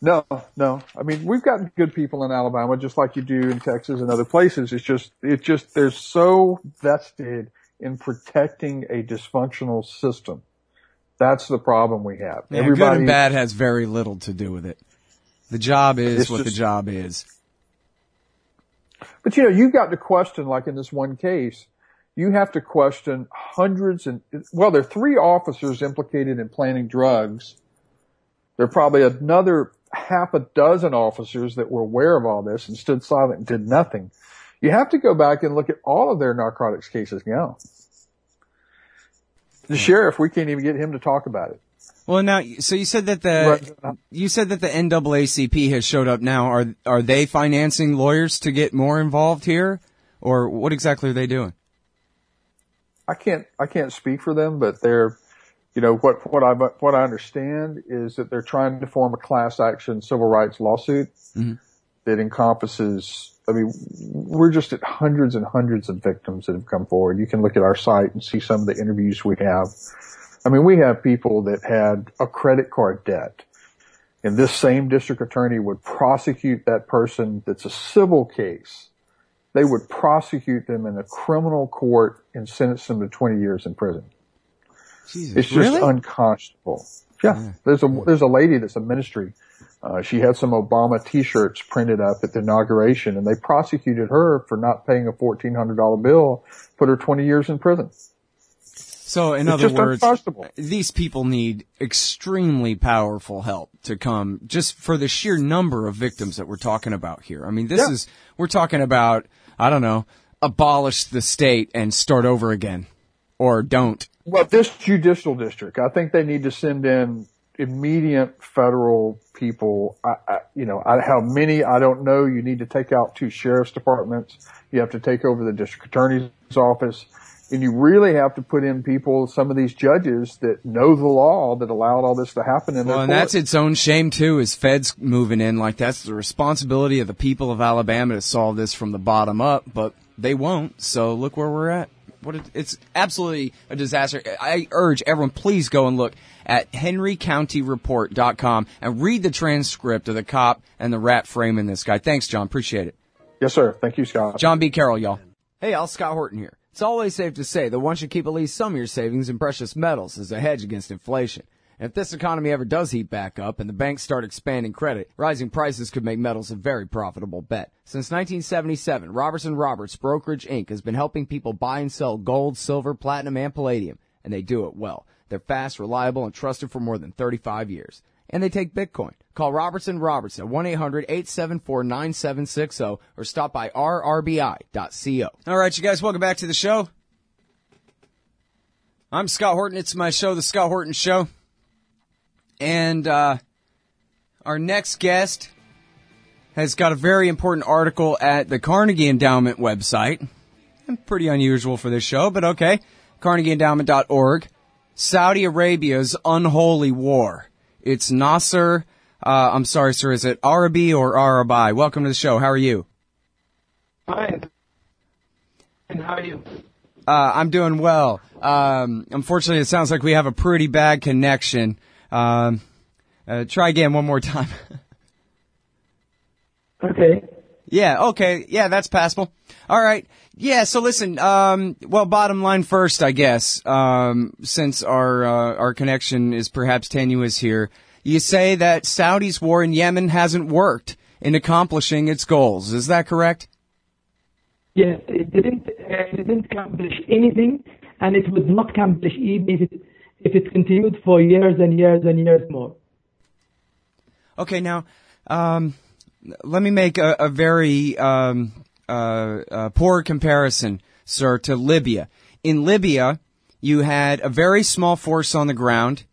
No, no. I mean, we've got good people in Alabama, just like you do in Texas and other places. It's just, it's just, they're so vested in protecting a dysfunctional system. That's the problem we have. Yeah, Everybody, good and bad has very little to do with it. The job is what just, the job is. But you know, you've got to question, like in this one case, you have to question hundreds and, well, there are three officers implicated in planting drugs. There are probably another half a dozen officers that were aware of all this and stood silent and did nothing. You have to go back and look at all of their narcotics cases now. The hmm. sheriff, we can't even get him to talk about it. Well, now, so you said that the you said that the NAACP has showed up now. Are are they financing lawyers to get more involved here, or what exactly are they doing? I can't I can't speak for them, but they're, you know, what what I what I understand is that they're trying to form a class action civil rights lawsuit mm-hmm. that encompasses. I mean, we're just at hundreds and hundreds of victims that have come forward. You can look at our site and see some of the interviews we have I mean, we have people that had a credit card debt and this same district attorney would prosecute that person that's a civil case. They would prosecute them in a criminal court and sentence them to 20 years in prison. Jesus, it's just really? unconscionable. Yeah. yeah. There's a, there's a lady that's a ministry. Uh, she had some Obama t-shirts printed up at the inauguration and they prosecuted her for not paying a $1,400 bill, put her 20 years in prison. So, in it's other words, these people need extremely powerful help to come just for the sheer number of victims that we're talking about here. I mean, this yeah. is, we're talking about, I don't know, abolish the state and start over again. Or don't. Well, this judicial district, I think they need to send in immediate federal people. I, I, you know, I, how many I don't know. You need to take out two sheriff's departments. You have to take over the district attorney's office and you really have to put in people, some of these judges that know the law that allowed all this to happen in well, and that's its own shame too, is feds moving in like that's the responsibility of the people of Alabama to solve this from the bottom up, but they won't. So look where we're at. What it, it's absolutely a disaster. I urge everyone, please go and look at henrycountyreport.com and read the transcript of the cop and the rat framing this guy. Thanks, John. Appreciate it. Yes, sir. Thank you, Scott. John B. Carroll, y'all. Hey, Al Scott Horton here. It's always safe to say that one should keep at least some of your savings in precious metals as a hedge against inflation. And if this economy ever does heat back up and the banks start expanding credit, rising prices could make metals a very profitable bet. Since 1977, Roberts and Roberts Brokerage Inc. has been helping people buy and sell gold, silver, platinum, and palladium, and they do it well. They're fast, reliable, and trusted for more than 35 years. And they take Bitcoin. Call Roberts and Roberts at 1-800-874-9760 or stop by rrbi.co. All right, you guys, welcome back to the show. I'm Scott Horton. It's my show, The Scott Horton Show. And uh, our next guest has got a very important article at the Carnegie Endowment website. Pretty unusual for this show, but okay. CarnegieEndowment.org. Saudi Arabia's unholy war. It's Nasser uh, I'm sorry, sir. Is it Arrabyee or Arrabyee? Welcome to the show. How are you? Fine. And how are you? Uh, I'm doing well. Um, unfortunately, it sounds like we have a pretty bad connection. Um, uh, try again one more time. okay. Yeah, okay. Yeah, that's passable. All right. Yeah, so listen, um, well, bottom line first, I guess, um, since our, uh, our connection is perhaps tenuous here. You say that Saudi's war in Yemen hasn't worked in accomplishing its goals. Is that correct? Yes, it didn't. Uh, it didn't accomplish anything, and it would not accomplish even if it if it continued for years and years and years more. Okay, now um, let me make a, a very um, uh, uh, poor comparison, sir, to Libya. In Libya, you had a very small force on the ground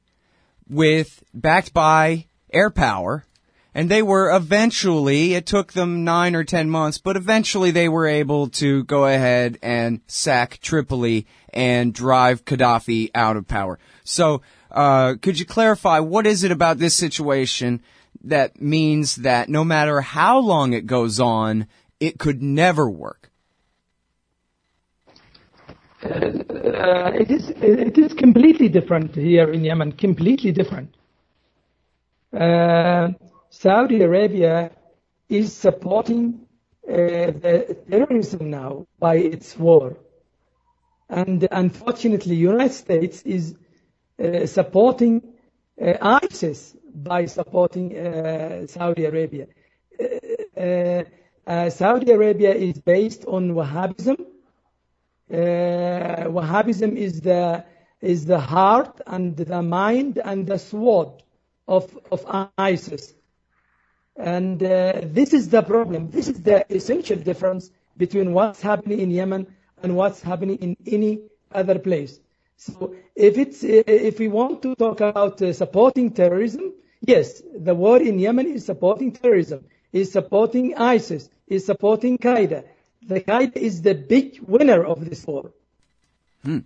with backed by air power and they were eventually it took them 9 or 10 months but eventually they were able to go ahead and sack Tripoli and drive Gaddafi out of power so uh, could you clarify what is it about this situation that means that no matter how long it goes on it could never work uh, it is it is completely different here in Yemen, completely different. Uh, Saudi Arabia is supporting uh, the terrorism now by its war, and unfortunately, United States is uh, supporting uh, ISIS by supporting Saudi Arabia. Saudi Arabia is based on Wahhabism uh, Wahhabism is the is the heart and the mind and the sword of of ISIS. And uh, this is the problem. This is the essential difference between what's happening in Yemen and what's happening in any other place. So if it's if we want to talk about uh, supporting terrorism, yes, the war in Yemen is supporting terrorism, is supporting ISIS, is supporting Qaeda. The Qaeda is the big winner of this war. Hmm.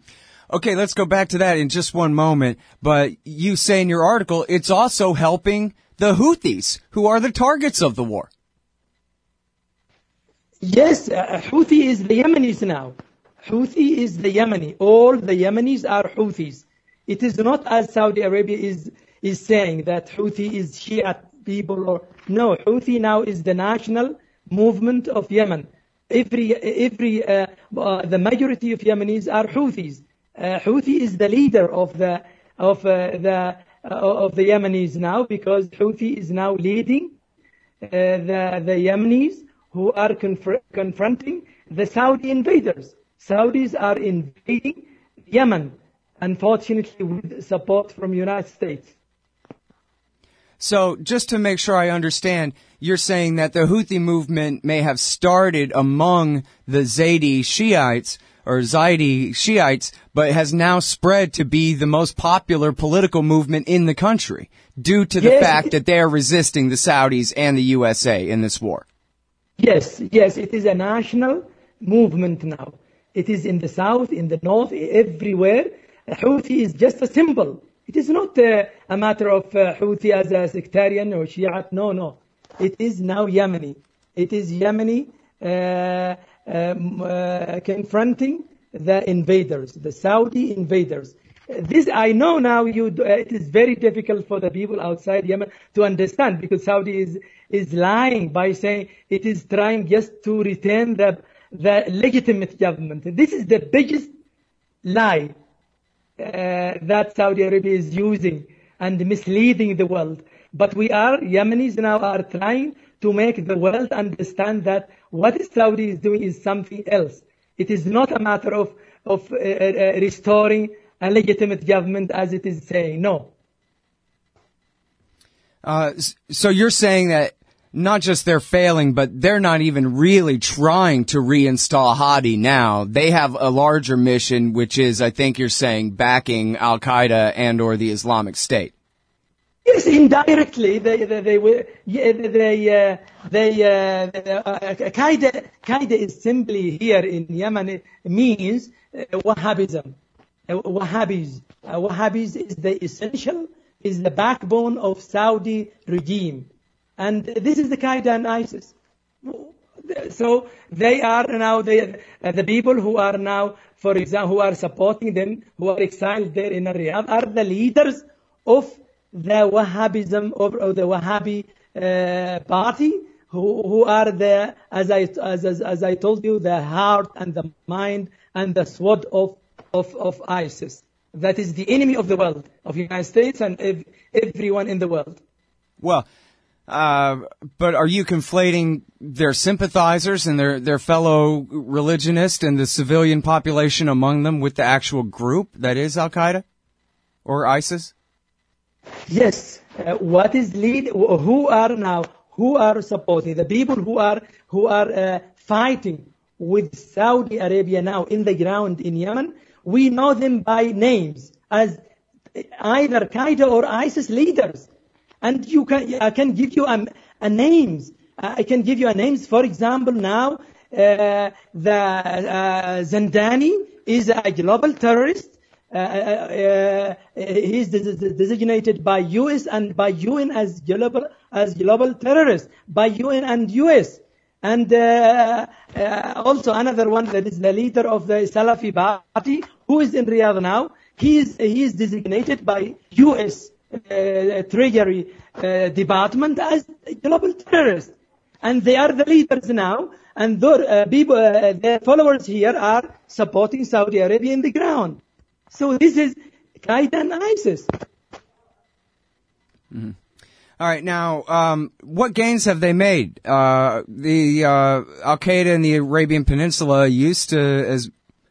Okay, let's go back to that in just one moment. But you say in your article, it's also helping the Houthis, who are the targets of the war. Yes, uh, Houthi is the Yemenis now. Houthi is the Yemeni. All the Yemenis are Houthis. It is not as Saudi Arabia is, is saying that Houthi is Shia people or, no, Houthi now is the national movement of Yemen. Every, every, uh, uh, the majority of Yemenis are Houthis. Uh, Houthi is the leader of the, of uh, the, uh, of the Yemenis now because Houthi is now leading uh, the, the Yemenis who are conf- confronting the Saudi invaders. Saudis are invading Yemen, unfortunately with support from United States. So just to make sure I understand, you're saying that the Houthi movement may have started among the Zaydi Shiites or Zaidi Shiites, but has now spread to be the most popular political movement in the country due to the yes. fact that they are resisting the Saudis and the USA in this war. Yes, yes, it is a national movement now. It is in the south, in the north, everywhere. Houthi is just a symbol. It is not uh, a matter of uh, Houthi as a sectarian or Shiite. No, no. It is now Yemeni. It is Yemeni uh, um, confronting the invaders, the Saudi invaders. This I know now. You, uh, it is very difficult for the people outside Yemen to understand because Saudi is is lying by saying it is trying just to retain the the legitimate government. This is the biggest lie that Saudi Arabia is using and misleading the world. But we are, Yemenis now are trying to make the world understand that what Saudi is doing is something else. It is not a matter of, of uh, uh, restoring a legitimate government as it is saying. No. Uh, so you're saying that not just they're failing, but they're not even really trying to reinstall Hadi now. They have a larger mission, which is, I think you're saying, backing Al Qaeda and or the Islamic State. Yes, indirectly, they they they they uh, they uh, uh, Qaeda Qaeda is simply here in Yemen it means uh, Wahhabism. Uh, Wahhabis, Wahhabis is the essential, is the backbone of Saudi regime. And this is the Qaeda and ISIS. So they are now the, uh, the people who are now, for example, who are supporting them, who are exiled there in Riyadh, are the leaders of the Wahhabism or the Wahhabi uh, party, who, who are the, as I, as, as, as I told you, the heart and the mind and the sword of, of, of ISIS. That is the enemy of the world, of the United States and ev- everyone in the world. Well, uh, but are you conflating their sympathizers and their, their fellow religionists and the civilian population among them with the actual group that is Al Qaeda or ISIS? Yes. Uh, what is lead? Who are now? Who are supporting the people who are who are uh, fighting with Saudi Arabia now in the ground in Yemen? We know them by names as either Qaeda or ISIS leaders. And you can, I can give you a, a names. I can give you a names. For example, now uh, the uh, Zindani is a global terrorist. Uh, uh, uh he is designated by US and by UN as global as global terrorist by UN and US. And uh, uh, also another one that is the leader of the Salafi party, who is in Riyadh now. He is he is designated by US uh, Treasury uh, Department as global terrorists. And they are the leaders now, and their, uh, people, uh, their followers here are supporting Saudi Arabia in the ground. So this is Qaeda and ISIS. Mm-hmm. All right, now, um, what gains have they made? Uh, the uh, Al Qaeda in the Arabian Peninsula used to, as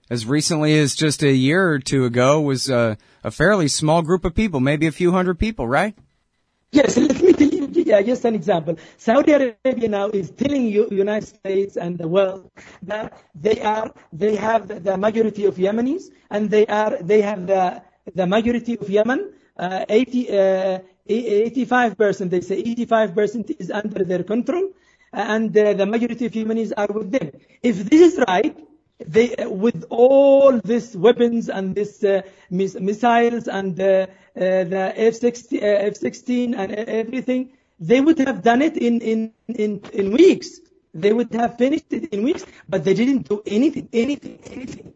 as recently as just a year or two ago, was uh, a fairly small group of people, maybe a few hundred people, right? Yes, let me tell you, just an example. Saudi Arabia now is telling you, United States and the world that they are, they have the majority of Yemenis, and they are, they have the the majority of Yemen. Uh, 80, uh, 85%, they say 85% is under their control, and uh, the majority of Yemenis are with them. If this is right, they, with all these weapons and these uh, miss- missiles and uh, uh, the F-16, F-16 and everything, they would have done it in, in, in, in weeks. They would have finished it in weeks, but they didn't do anything, anything, anything.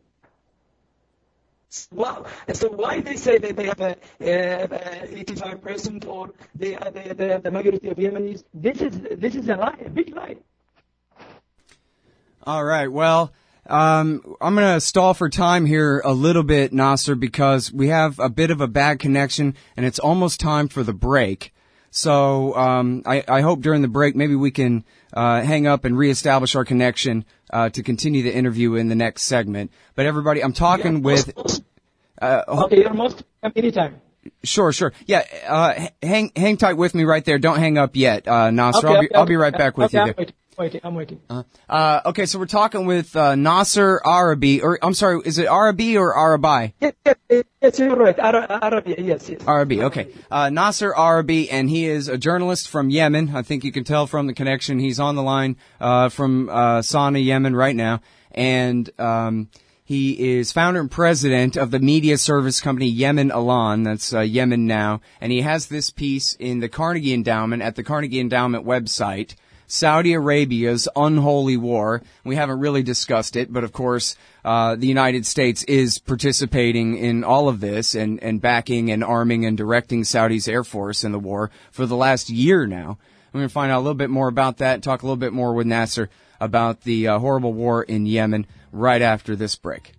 Wow. So why they say that they have a, 85% or they have, they have the majority of Yemenis? This is this is a lie, a big lie. All right. Well, um, I'm going to stall for time here a little bit, Nasser, because we have a bit of a bad connection and it's almost time for the break. So um, I, I, hope during the break maybe we can uh, hang up and reestablish our connection uh, to continue the interview in the next segment. But everybody, I'm talking with. Uh, okay, you're most anytime. Sure, sure. Yeah, uh, hang hang tight with me right there. Don't hang up yet, uh, Nasser. Okay, I'll, be, I'll be right back with okay, you. Waiting. I'm waiting. Uh, uh, okay, so we're talking with uh, Nasser Arrabyee, or I'm sorry, is it Arrabyee or Arrabyee? Yes, yes, yes you're right. Arrabyee, yes, yes. Arrabyee, okay. Uh, Nasser Arrabyee, and he is a journalist from Yemen. I think you can tell from the connection. He's on the line uh, from uh, Sana'a, Yemen, right now, and. Um, he is founder and president of the media service company Yemen Alan, that's uh, Yemen Now, and he has this piece in the Carnegie Endowment at the Carnegie Endowment website Saudi Arabia's unholy war. We haven't really discussed it, but of course, uh, the United States is participating in all of this and, and backing and arming and directing Saudi's air force in the war for the last year now. We're going to find out a little bit more about that, talk a little bit more with Nasser about the uh, horrible war in Yemen right after this break.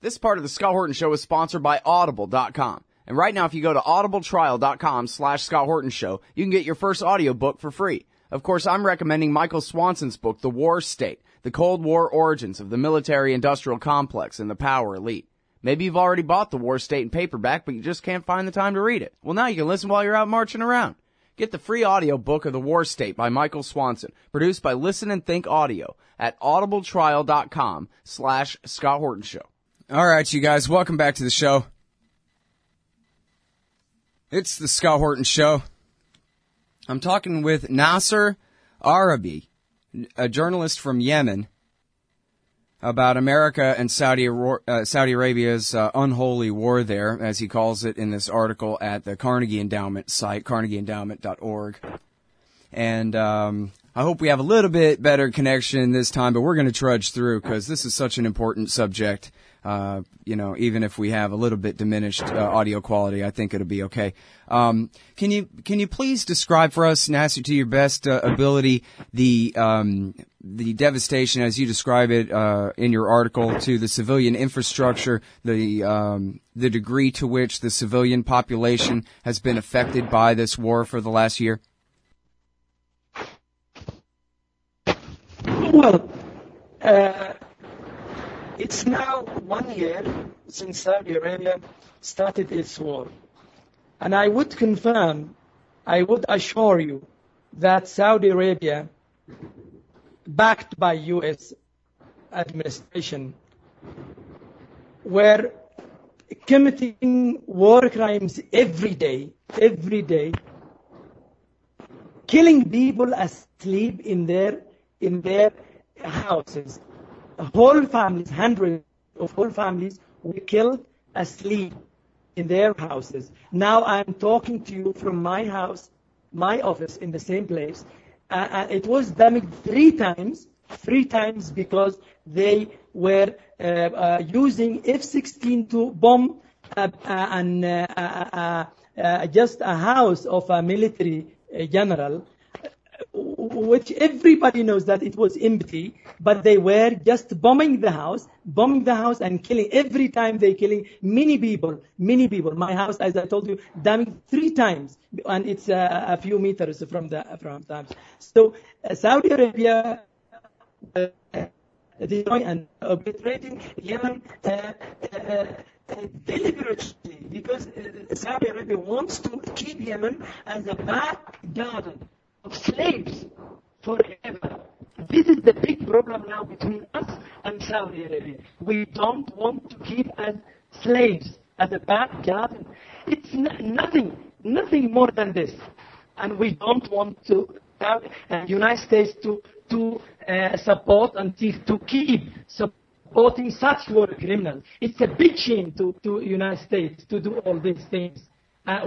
This part of the Scott Horton Show is sponsored by Audible.com. And right now, if you go to audibletrial.com slash Scott Horton Show, you can get your first audiobook for free. Of course, I'm recommending Michael Swanson's book, The War State, The Cold War Origins of the Military Industrial Complex and the Power Elite. Maybe you've already bought The War State in paperback, but you just can't find the time to read it. Well, now you can listen while you're out marching around. Get the free audio book of The War State by Michael Swanson, produced by Listen and Think Audio at audibletrial.com slash Scott Horton Show. All right, you guys, welcome back to the show. It's the Scott Horton Show. I'm talking with Nasser Arrabyee, a journalist from Yemen, about America and Saudi, uh, Saudi Arabia's uh, unholy war there, as he calls it in this article at the Carnegie Endowment site, carnegieendowment.org. And um, I hope we have a little bit better connection this time, but we're going to trudge through because this is such an important subject uh, you know, even if we have a little bit diminished uh, audio quality, I think it'll be okay. Um, can you can you please describe for us, Nasser, to your best uh, ability, the um, the devastation as you describe it uh, in your article to the civilian infrastructure, the um, the degree to which the civilian population has been affected by this war for the last year? Well, uh, it's now one year since Saudi Arabia started its war. And I would confirm, I would assure you that Saudi Arabia, backed by U.S. administration, were committing war crimes every day, every day, killing people asleep in their in their houses, whole families, hundreds of whole families were killed asleep in their houses. Now I'm talking to you from my house, my office in the same place. Uh, and it was damaged three times, three times because they were uh, uh, using F-16 to bomb uh, uh, an, uh, just a house of a military general which everybody knows that it was empty, but they were just bombing the house, bombing the house and killing every time they killing many people, many people. My house, as I told you, damaged three times, and it's uh, a few meters from the from the house. So uh, Saudi Arabia. Uh, destroying and obliterating Yemen uh, uh, deliberately because Saudi Arabia wants to keep Yemen as a back garden of slaves forever. This is the big problem now between us and Saudi Arabia. We don't want to keep as slaves, as a garden. It's n- nothing, nothing more than this. And we don't want to have uh, United States to, to uh, support and to, keep supporting such war criminals. It's a big shame to, to United States to do all these things. Uh,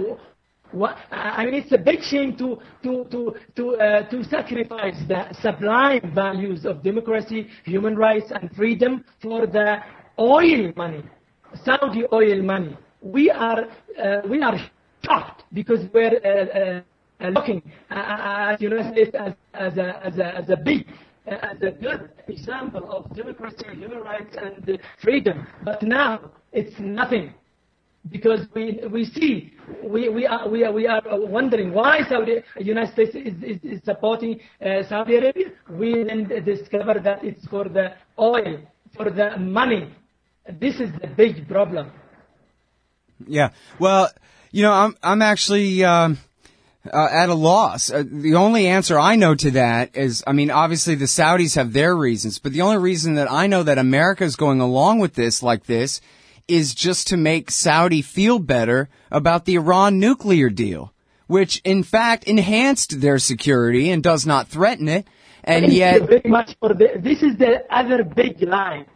I mean, it's a big shame to to to to uh, to sacrifice the sublime values of democracy, human rights, and freedom for the oil money, Saudi oil money. We are uh, we are shocked because we're uh, uh, looking at United States as, as a as a as a big as a good example of democracy, human rights, and freedom. But now it's nothing because we we see we we are we are, we are wondering why Saudi United States is, is, is supporting uh, Saudi Arabia. We then discover that it's for the oil, for the money. This is the big problem. Yeah. Well, you know, I'm I'm actually. Um uh, at a loss. Uh, the only answer I know to that is, I mean, obviously the Saudis have their reasons, but the only reason that I know that America is going along with this like this is just to make Saudi feel better about the Iran nuclear deal, which in fact enhanced their security and does not threaten it. And Thank yet, you very much for the, this is the other big line.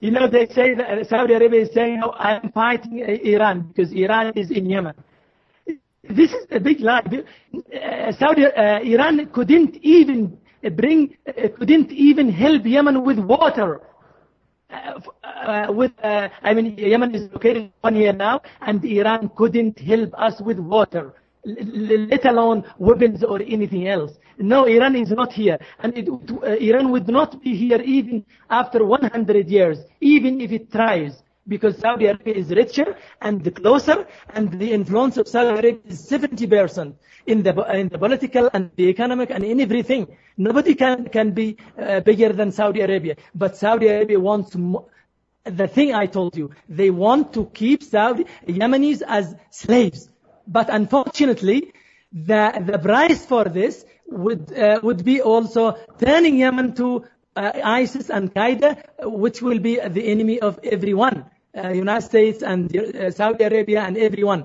You know, they say that Saudi Arabia is saying, "Oh, I'm fighting Iran because Iran is in Yemen." This is a big lie. Uh, Saudi uh, Iran couldn't even bring, uh, couldn't even help Yemen with water. Uh, uh, with, uh, I mean, Yemen is located one year now, and Iran couldn't help us with water, let alone weapons or anything else. No, Iran is not here, and it, Iran would not be here even after 100 years, even if it tries because Saudi Arabia is richer and closer, and the influence of Saudi Arabia is 70% in the in the political and the economic and in everything. Nobody can can be uh, bigger than Saudi Arabia, but Saudi Arabia wants. Mo- the thing I told you, they want to keep Saudi Yemenis as slaves, but unfortunately, the the price for this would uh, would be also turning Yemen to uh, ISIS and Qaeda, which will be the enemy of everyone uh, United States and uh, Saudi Arabia and everyone.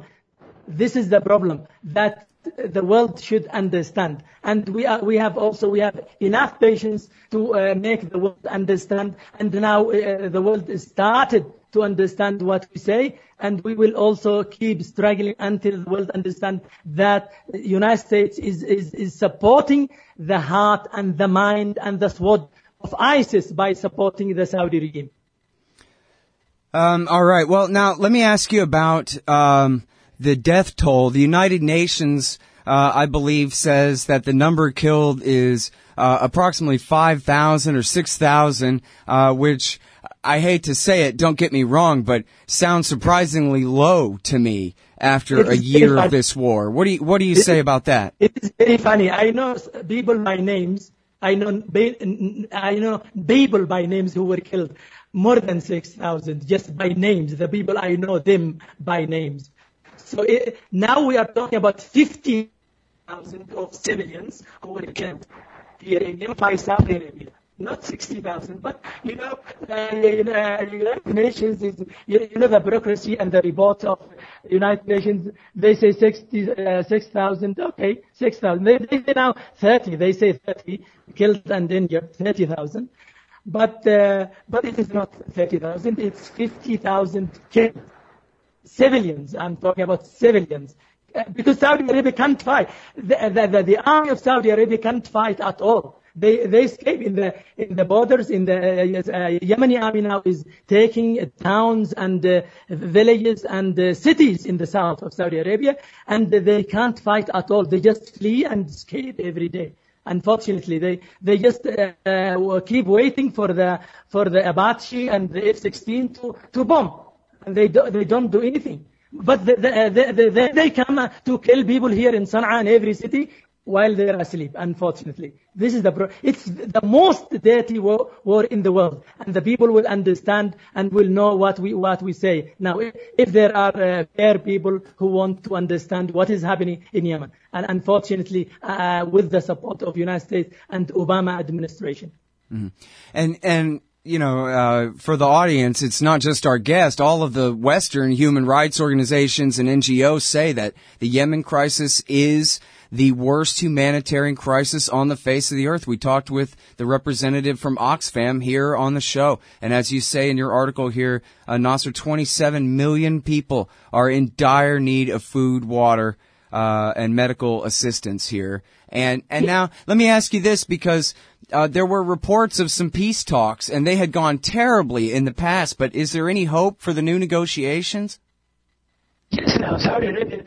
This is the problem that the world should understand. And we are, we have also, we have enough patience to uh, make the world understand. And now uh, the world started to understand what we say. And we will also keep struggling until the world understand that United States is, is, is supporting the heart and the mind and the sword of ISIS by supporting the Saudi regime. Um, all right. Well, now let me ask you about um, the death toll. The United Nations, uh, I believe, says that the number killed is uh, approximately five thousand or six thousand, uh, which I hate to say it. Don't get me wrong, but sounds surprisingly low to me after a year of this war. What do you What do you say about that? It is very funny. I know people by names. I know I know people by names who were killed more than 6,000 just by names. The people I know them by names. So it, now we are talking about 50,000 of civilians who were killed here in by Saudi Arabia. Not 60,000, but you know, uh, United Nations is, you, you, know, the bureaucracy and the report of United Nations, they say 60, uh, 6,000, okay, 6,000. They, they say now 30, they say 30 killed and injured, 30,000. But, uh, but it is not 30,000, it's 50,000 killed. Civilians, I'm talking about civilians. Uh, because Saudi Arabia can't fight. The, the, the, the, army of Saudi Arabia can't fight at all. They, they escape in the, in the borders, in the uh, Yemeni army now is taking towns and uh, villages and uh, cities in the south of Saudi Arabia, and they can't fight at all. They just flee and escape every day. Unfortunately, they they just uh, uh, keep waiting for the for the Apache and the F-16 to to bomb, and they do, they don't do anything. But the, the, the, they come to kill people here in Sana'a and every city while they're asleep, unfortunately. This is the, pro- it's the most dirty war, war in the world. And the people will understand and will know what we, what we say. Now, if, if there are uh, fair people who want to understand what is happening in Yemen, and unfortunately, uh, with the support of United States and Obama administration. And and you know, uh, for the audience, it's not just our guest. All of the Western human rights organizations and NGOs say that the Yemen crisis is the worst humanitarian crisis on the face of the earth. We talked with the representative from Oxfam here on the show. And as you say in your article here, uh, Nasser, 27 million people are in dire need of food, water, uh, and medical assistance here. And and now let me ask you this because uh, there were reports of some peace talks and they had gone terribly in the past. But is there any hope for the new negotiations? Yes, no, Arabia,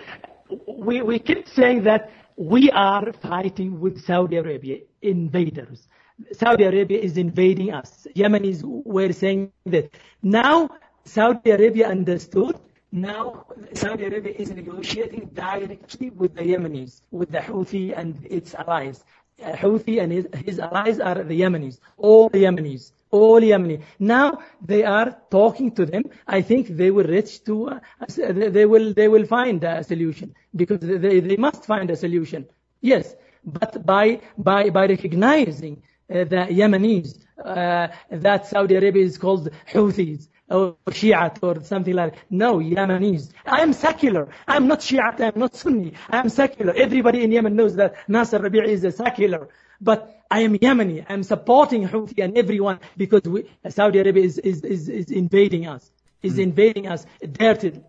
we, we keep saying that we are fighting with Saudi Arabia, invaders. Saudi Arabia is invading us. Yemenis were saying that. Now, Saudi Arabia understood. Now, Saudi Arabia is negotiating directly with the Yemenis, with the Houthi and its allies. Uh, Houthi and his, his allies are the Yemenis, all the Yemenis, Yemeni. Now they are talking to them. I think they will reach to, uh, they they will, they will find a solution because they, they must find a solution. Yes, but by, by, by recognizing uh, the Yemenis, uh, that Saudi Arabia is called Houthis, or Shiite or something like that. No, Yemenis. I am secular. I am not Shiite. I am not Sunni. I am secular. Everybody in Yemen knows that Nasser Arrabyee is a secular. But I am Yemeni. I am supporting Houthi and everyone because we, Saudi Arabia is, is, is, is invading us. Is invading us dirty,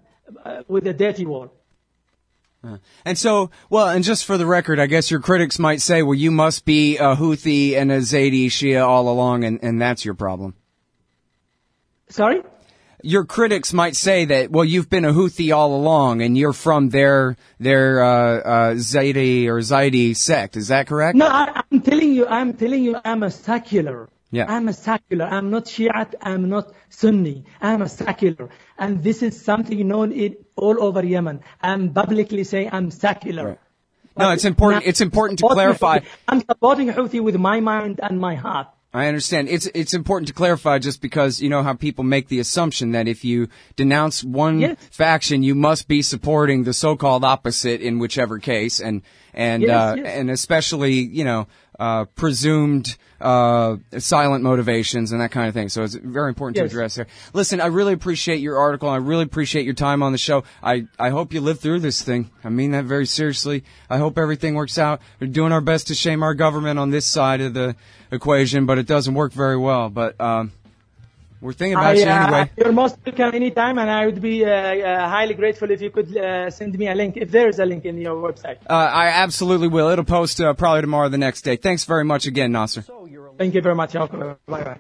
uh, with a dirty war. And so, well, and just for the record, I guess your critics might say, well, you must be a Houthi and a Zaidi Shia all along, and, and that's your problem. Sorry? Your critics might say that, well, you've been a Houthi all along, and you're from their their uh, uh, Zaidi or Zaidi sect. Is that correct? No, I, I'm telling you, I'm telling you, I'm a secular. Yeah. I'm a secular. I'm not Shiite. I'm not Sunni. I'm a secular. And this is something known in all over Yemen. I'm publicly saying I'm secular. Right. No, it's important. It's important to clarify. I'm supporting Houthi with my mind and my heart. I understand. It's it's important to clarify just because you know how people make the assumption that if you denounce one Yes. faction, you must be supporting the so-called opposite in whichever case, and and Yes, uh, yes. and especially you know uh, presumed uh, silent motivations and that kind of thing. So it's very important to address there. Listen, I really appreciate your article. I really appreciate your time on the show. I I hope you live through this thing. I mean that very seriously. I hope everything works out. We're doing our best to shame our government on this side of the equation, but it doesn't work very well. But um, we're thinking about I, you uh, anyway. You're most welcome anytime, and I would be uh, uh, highly grateful if you could uh, send me a link, if there is a link in your website. Uh, I absolutely will. It'll post uh, probably tomorrow or the next day. Thanks very much again, Nasser. Thank you very much. Y'all. Bye bye.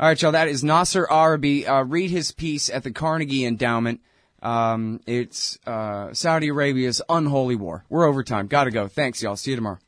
All right, y'all. That is Nasser Arrabyee. Uh, read his piece at the Carnegie Endowment. Um, it's uh, Saudi Arabia's unholy war. We're over time. Gotta go. Thanks, y'all. See you tomorrow.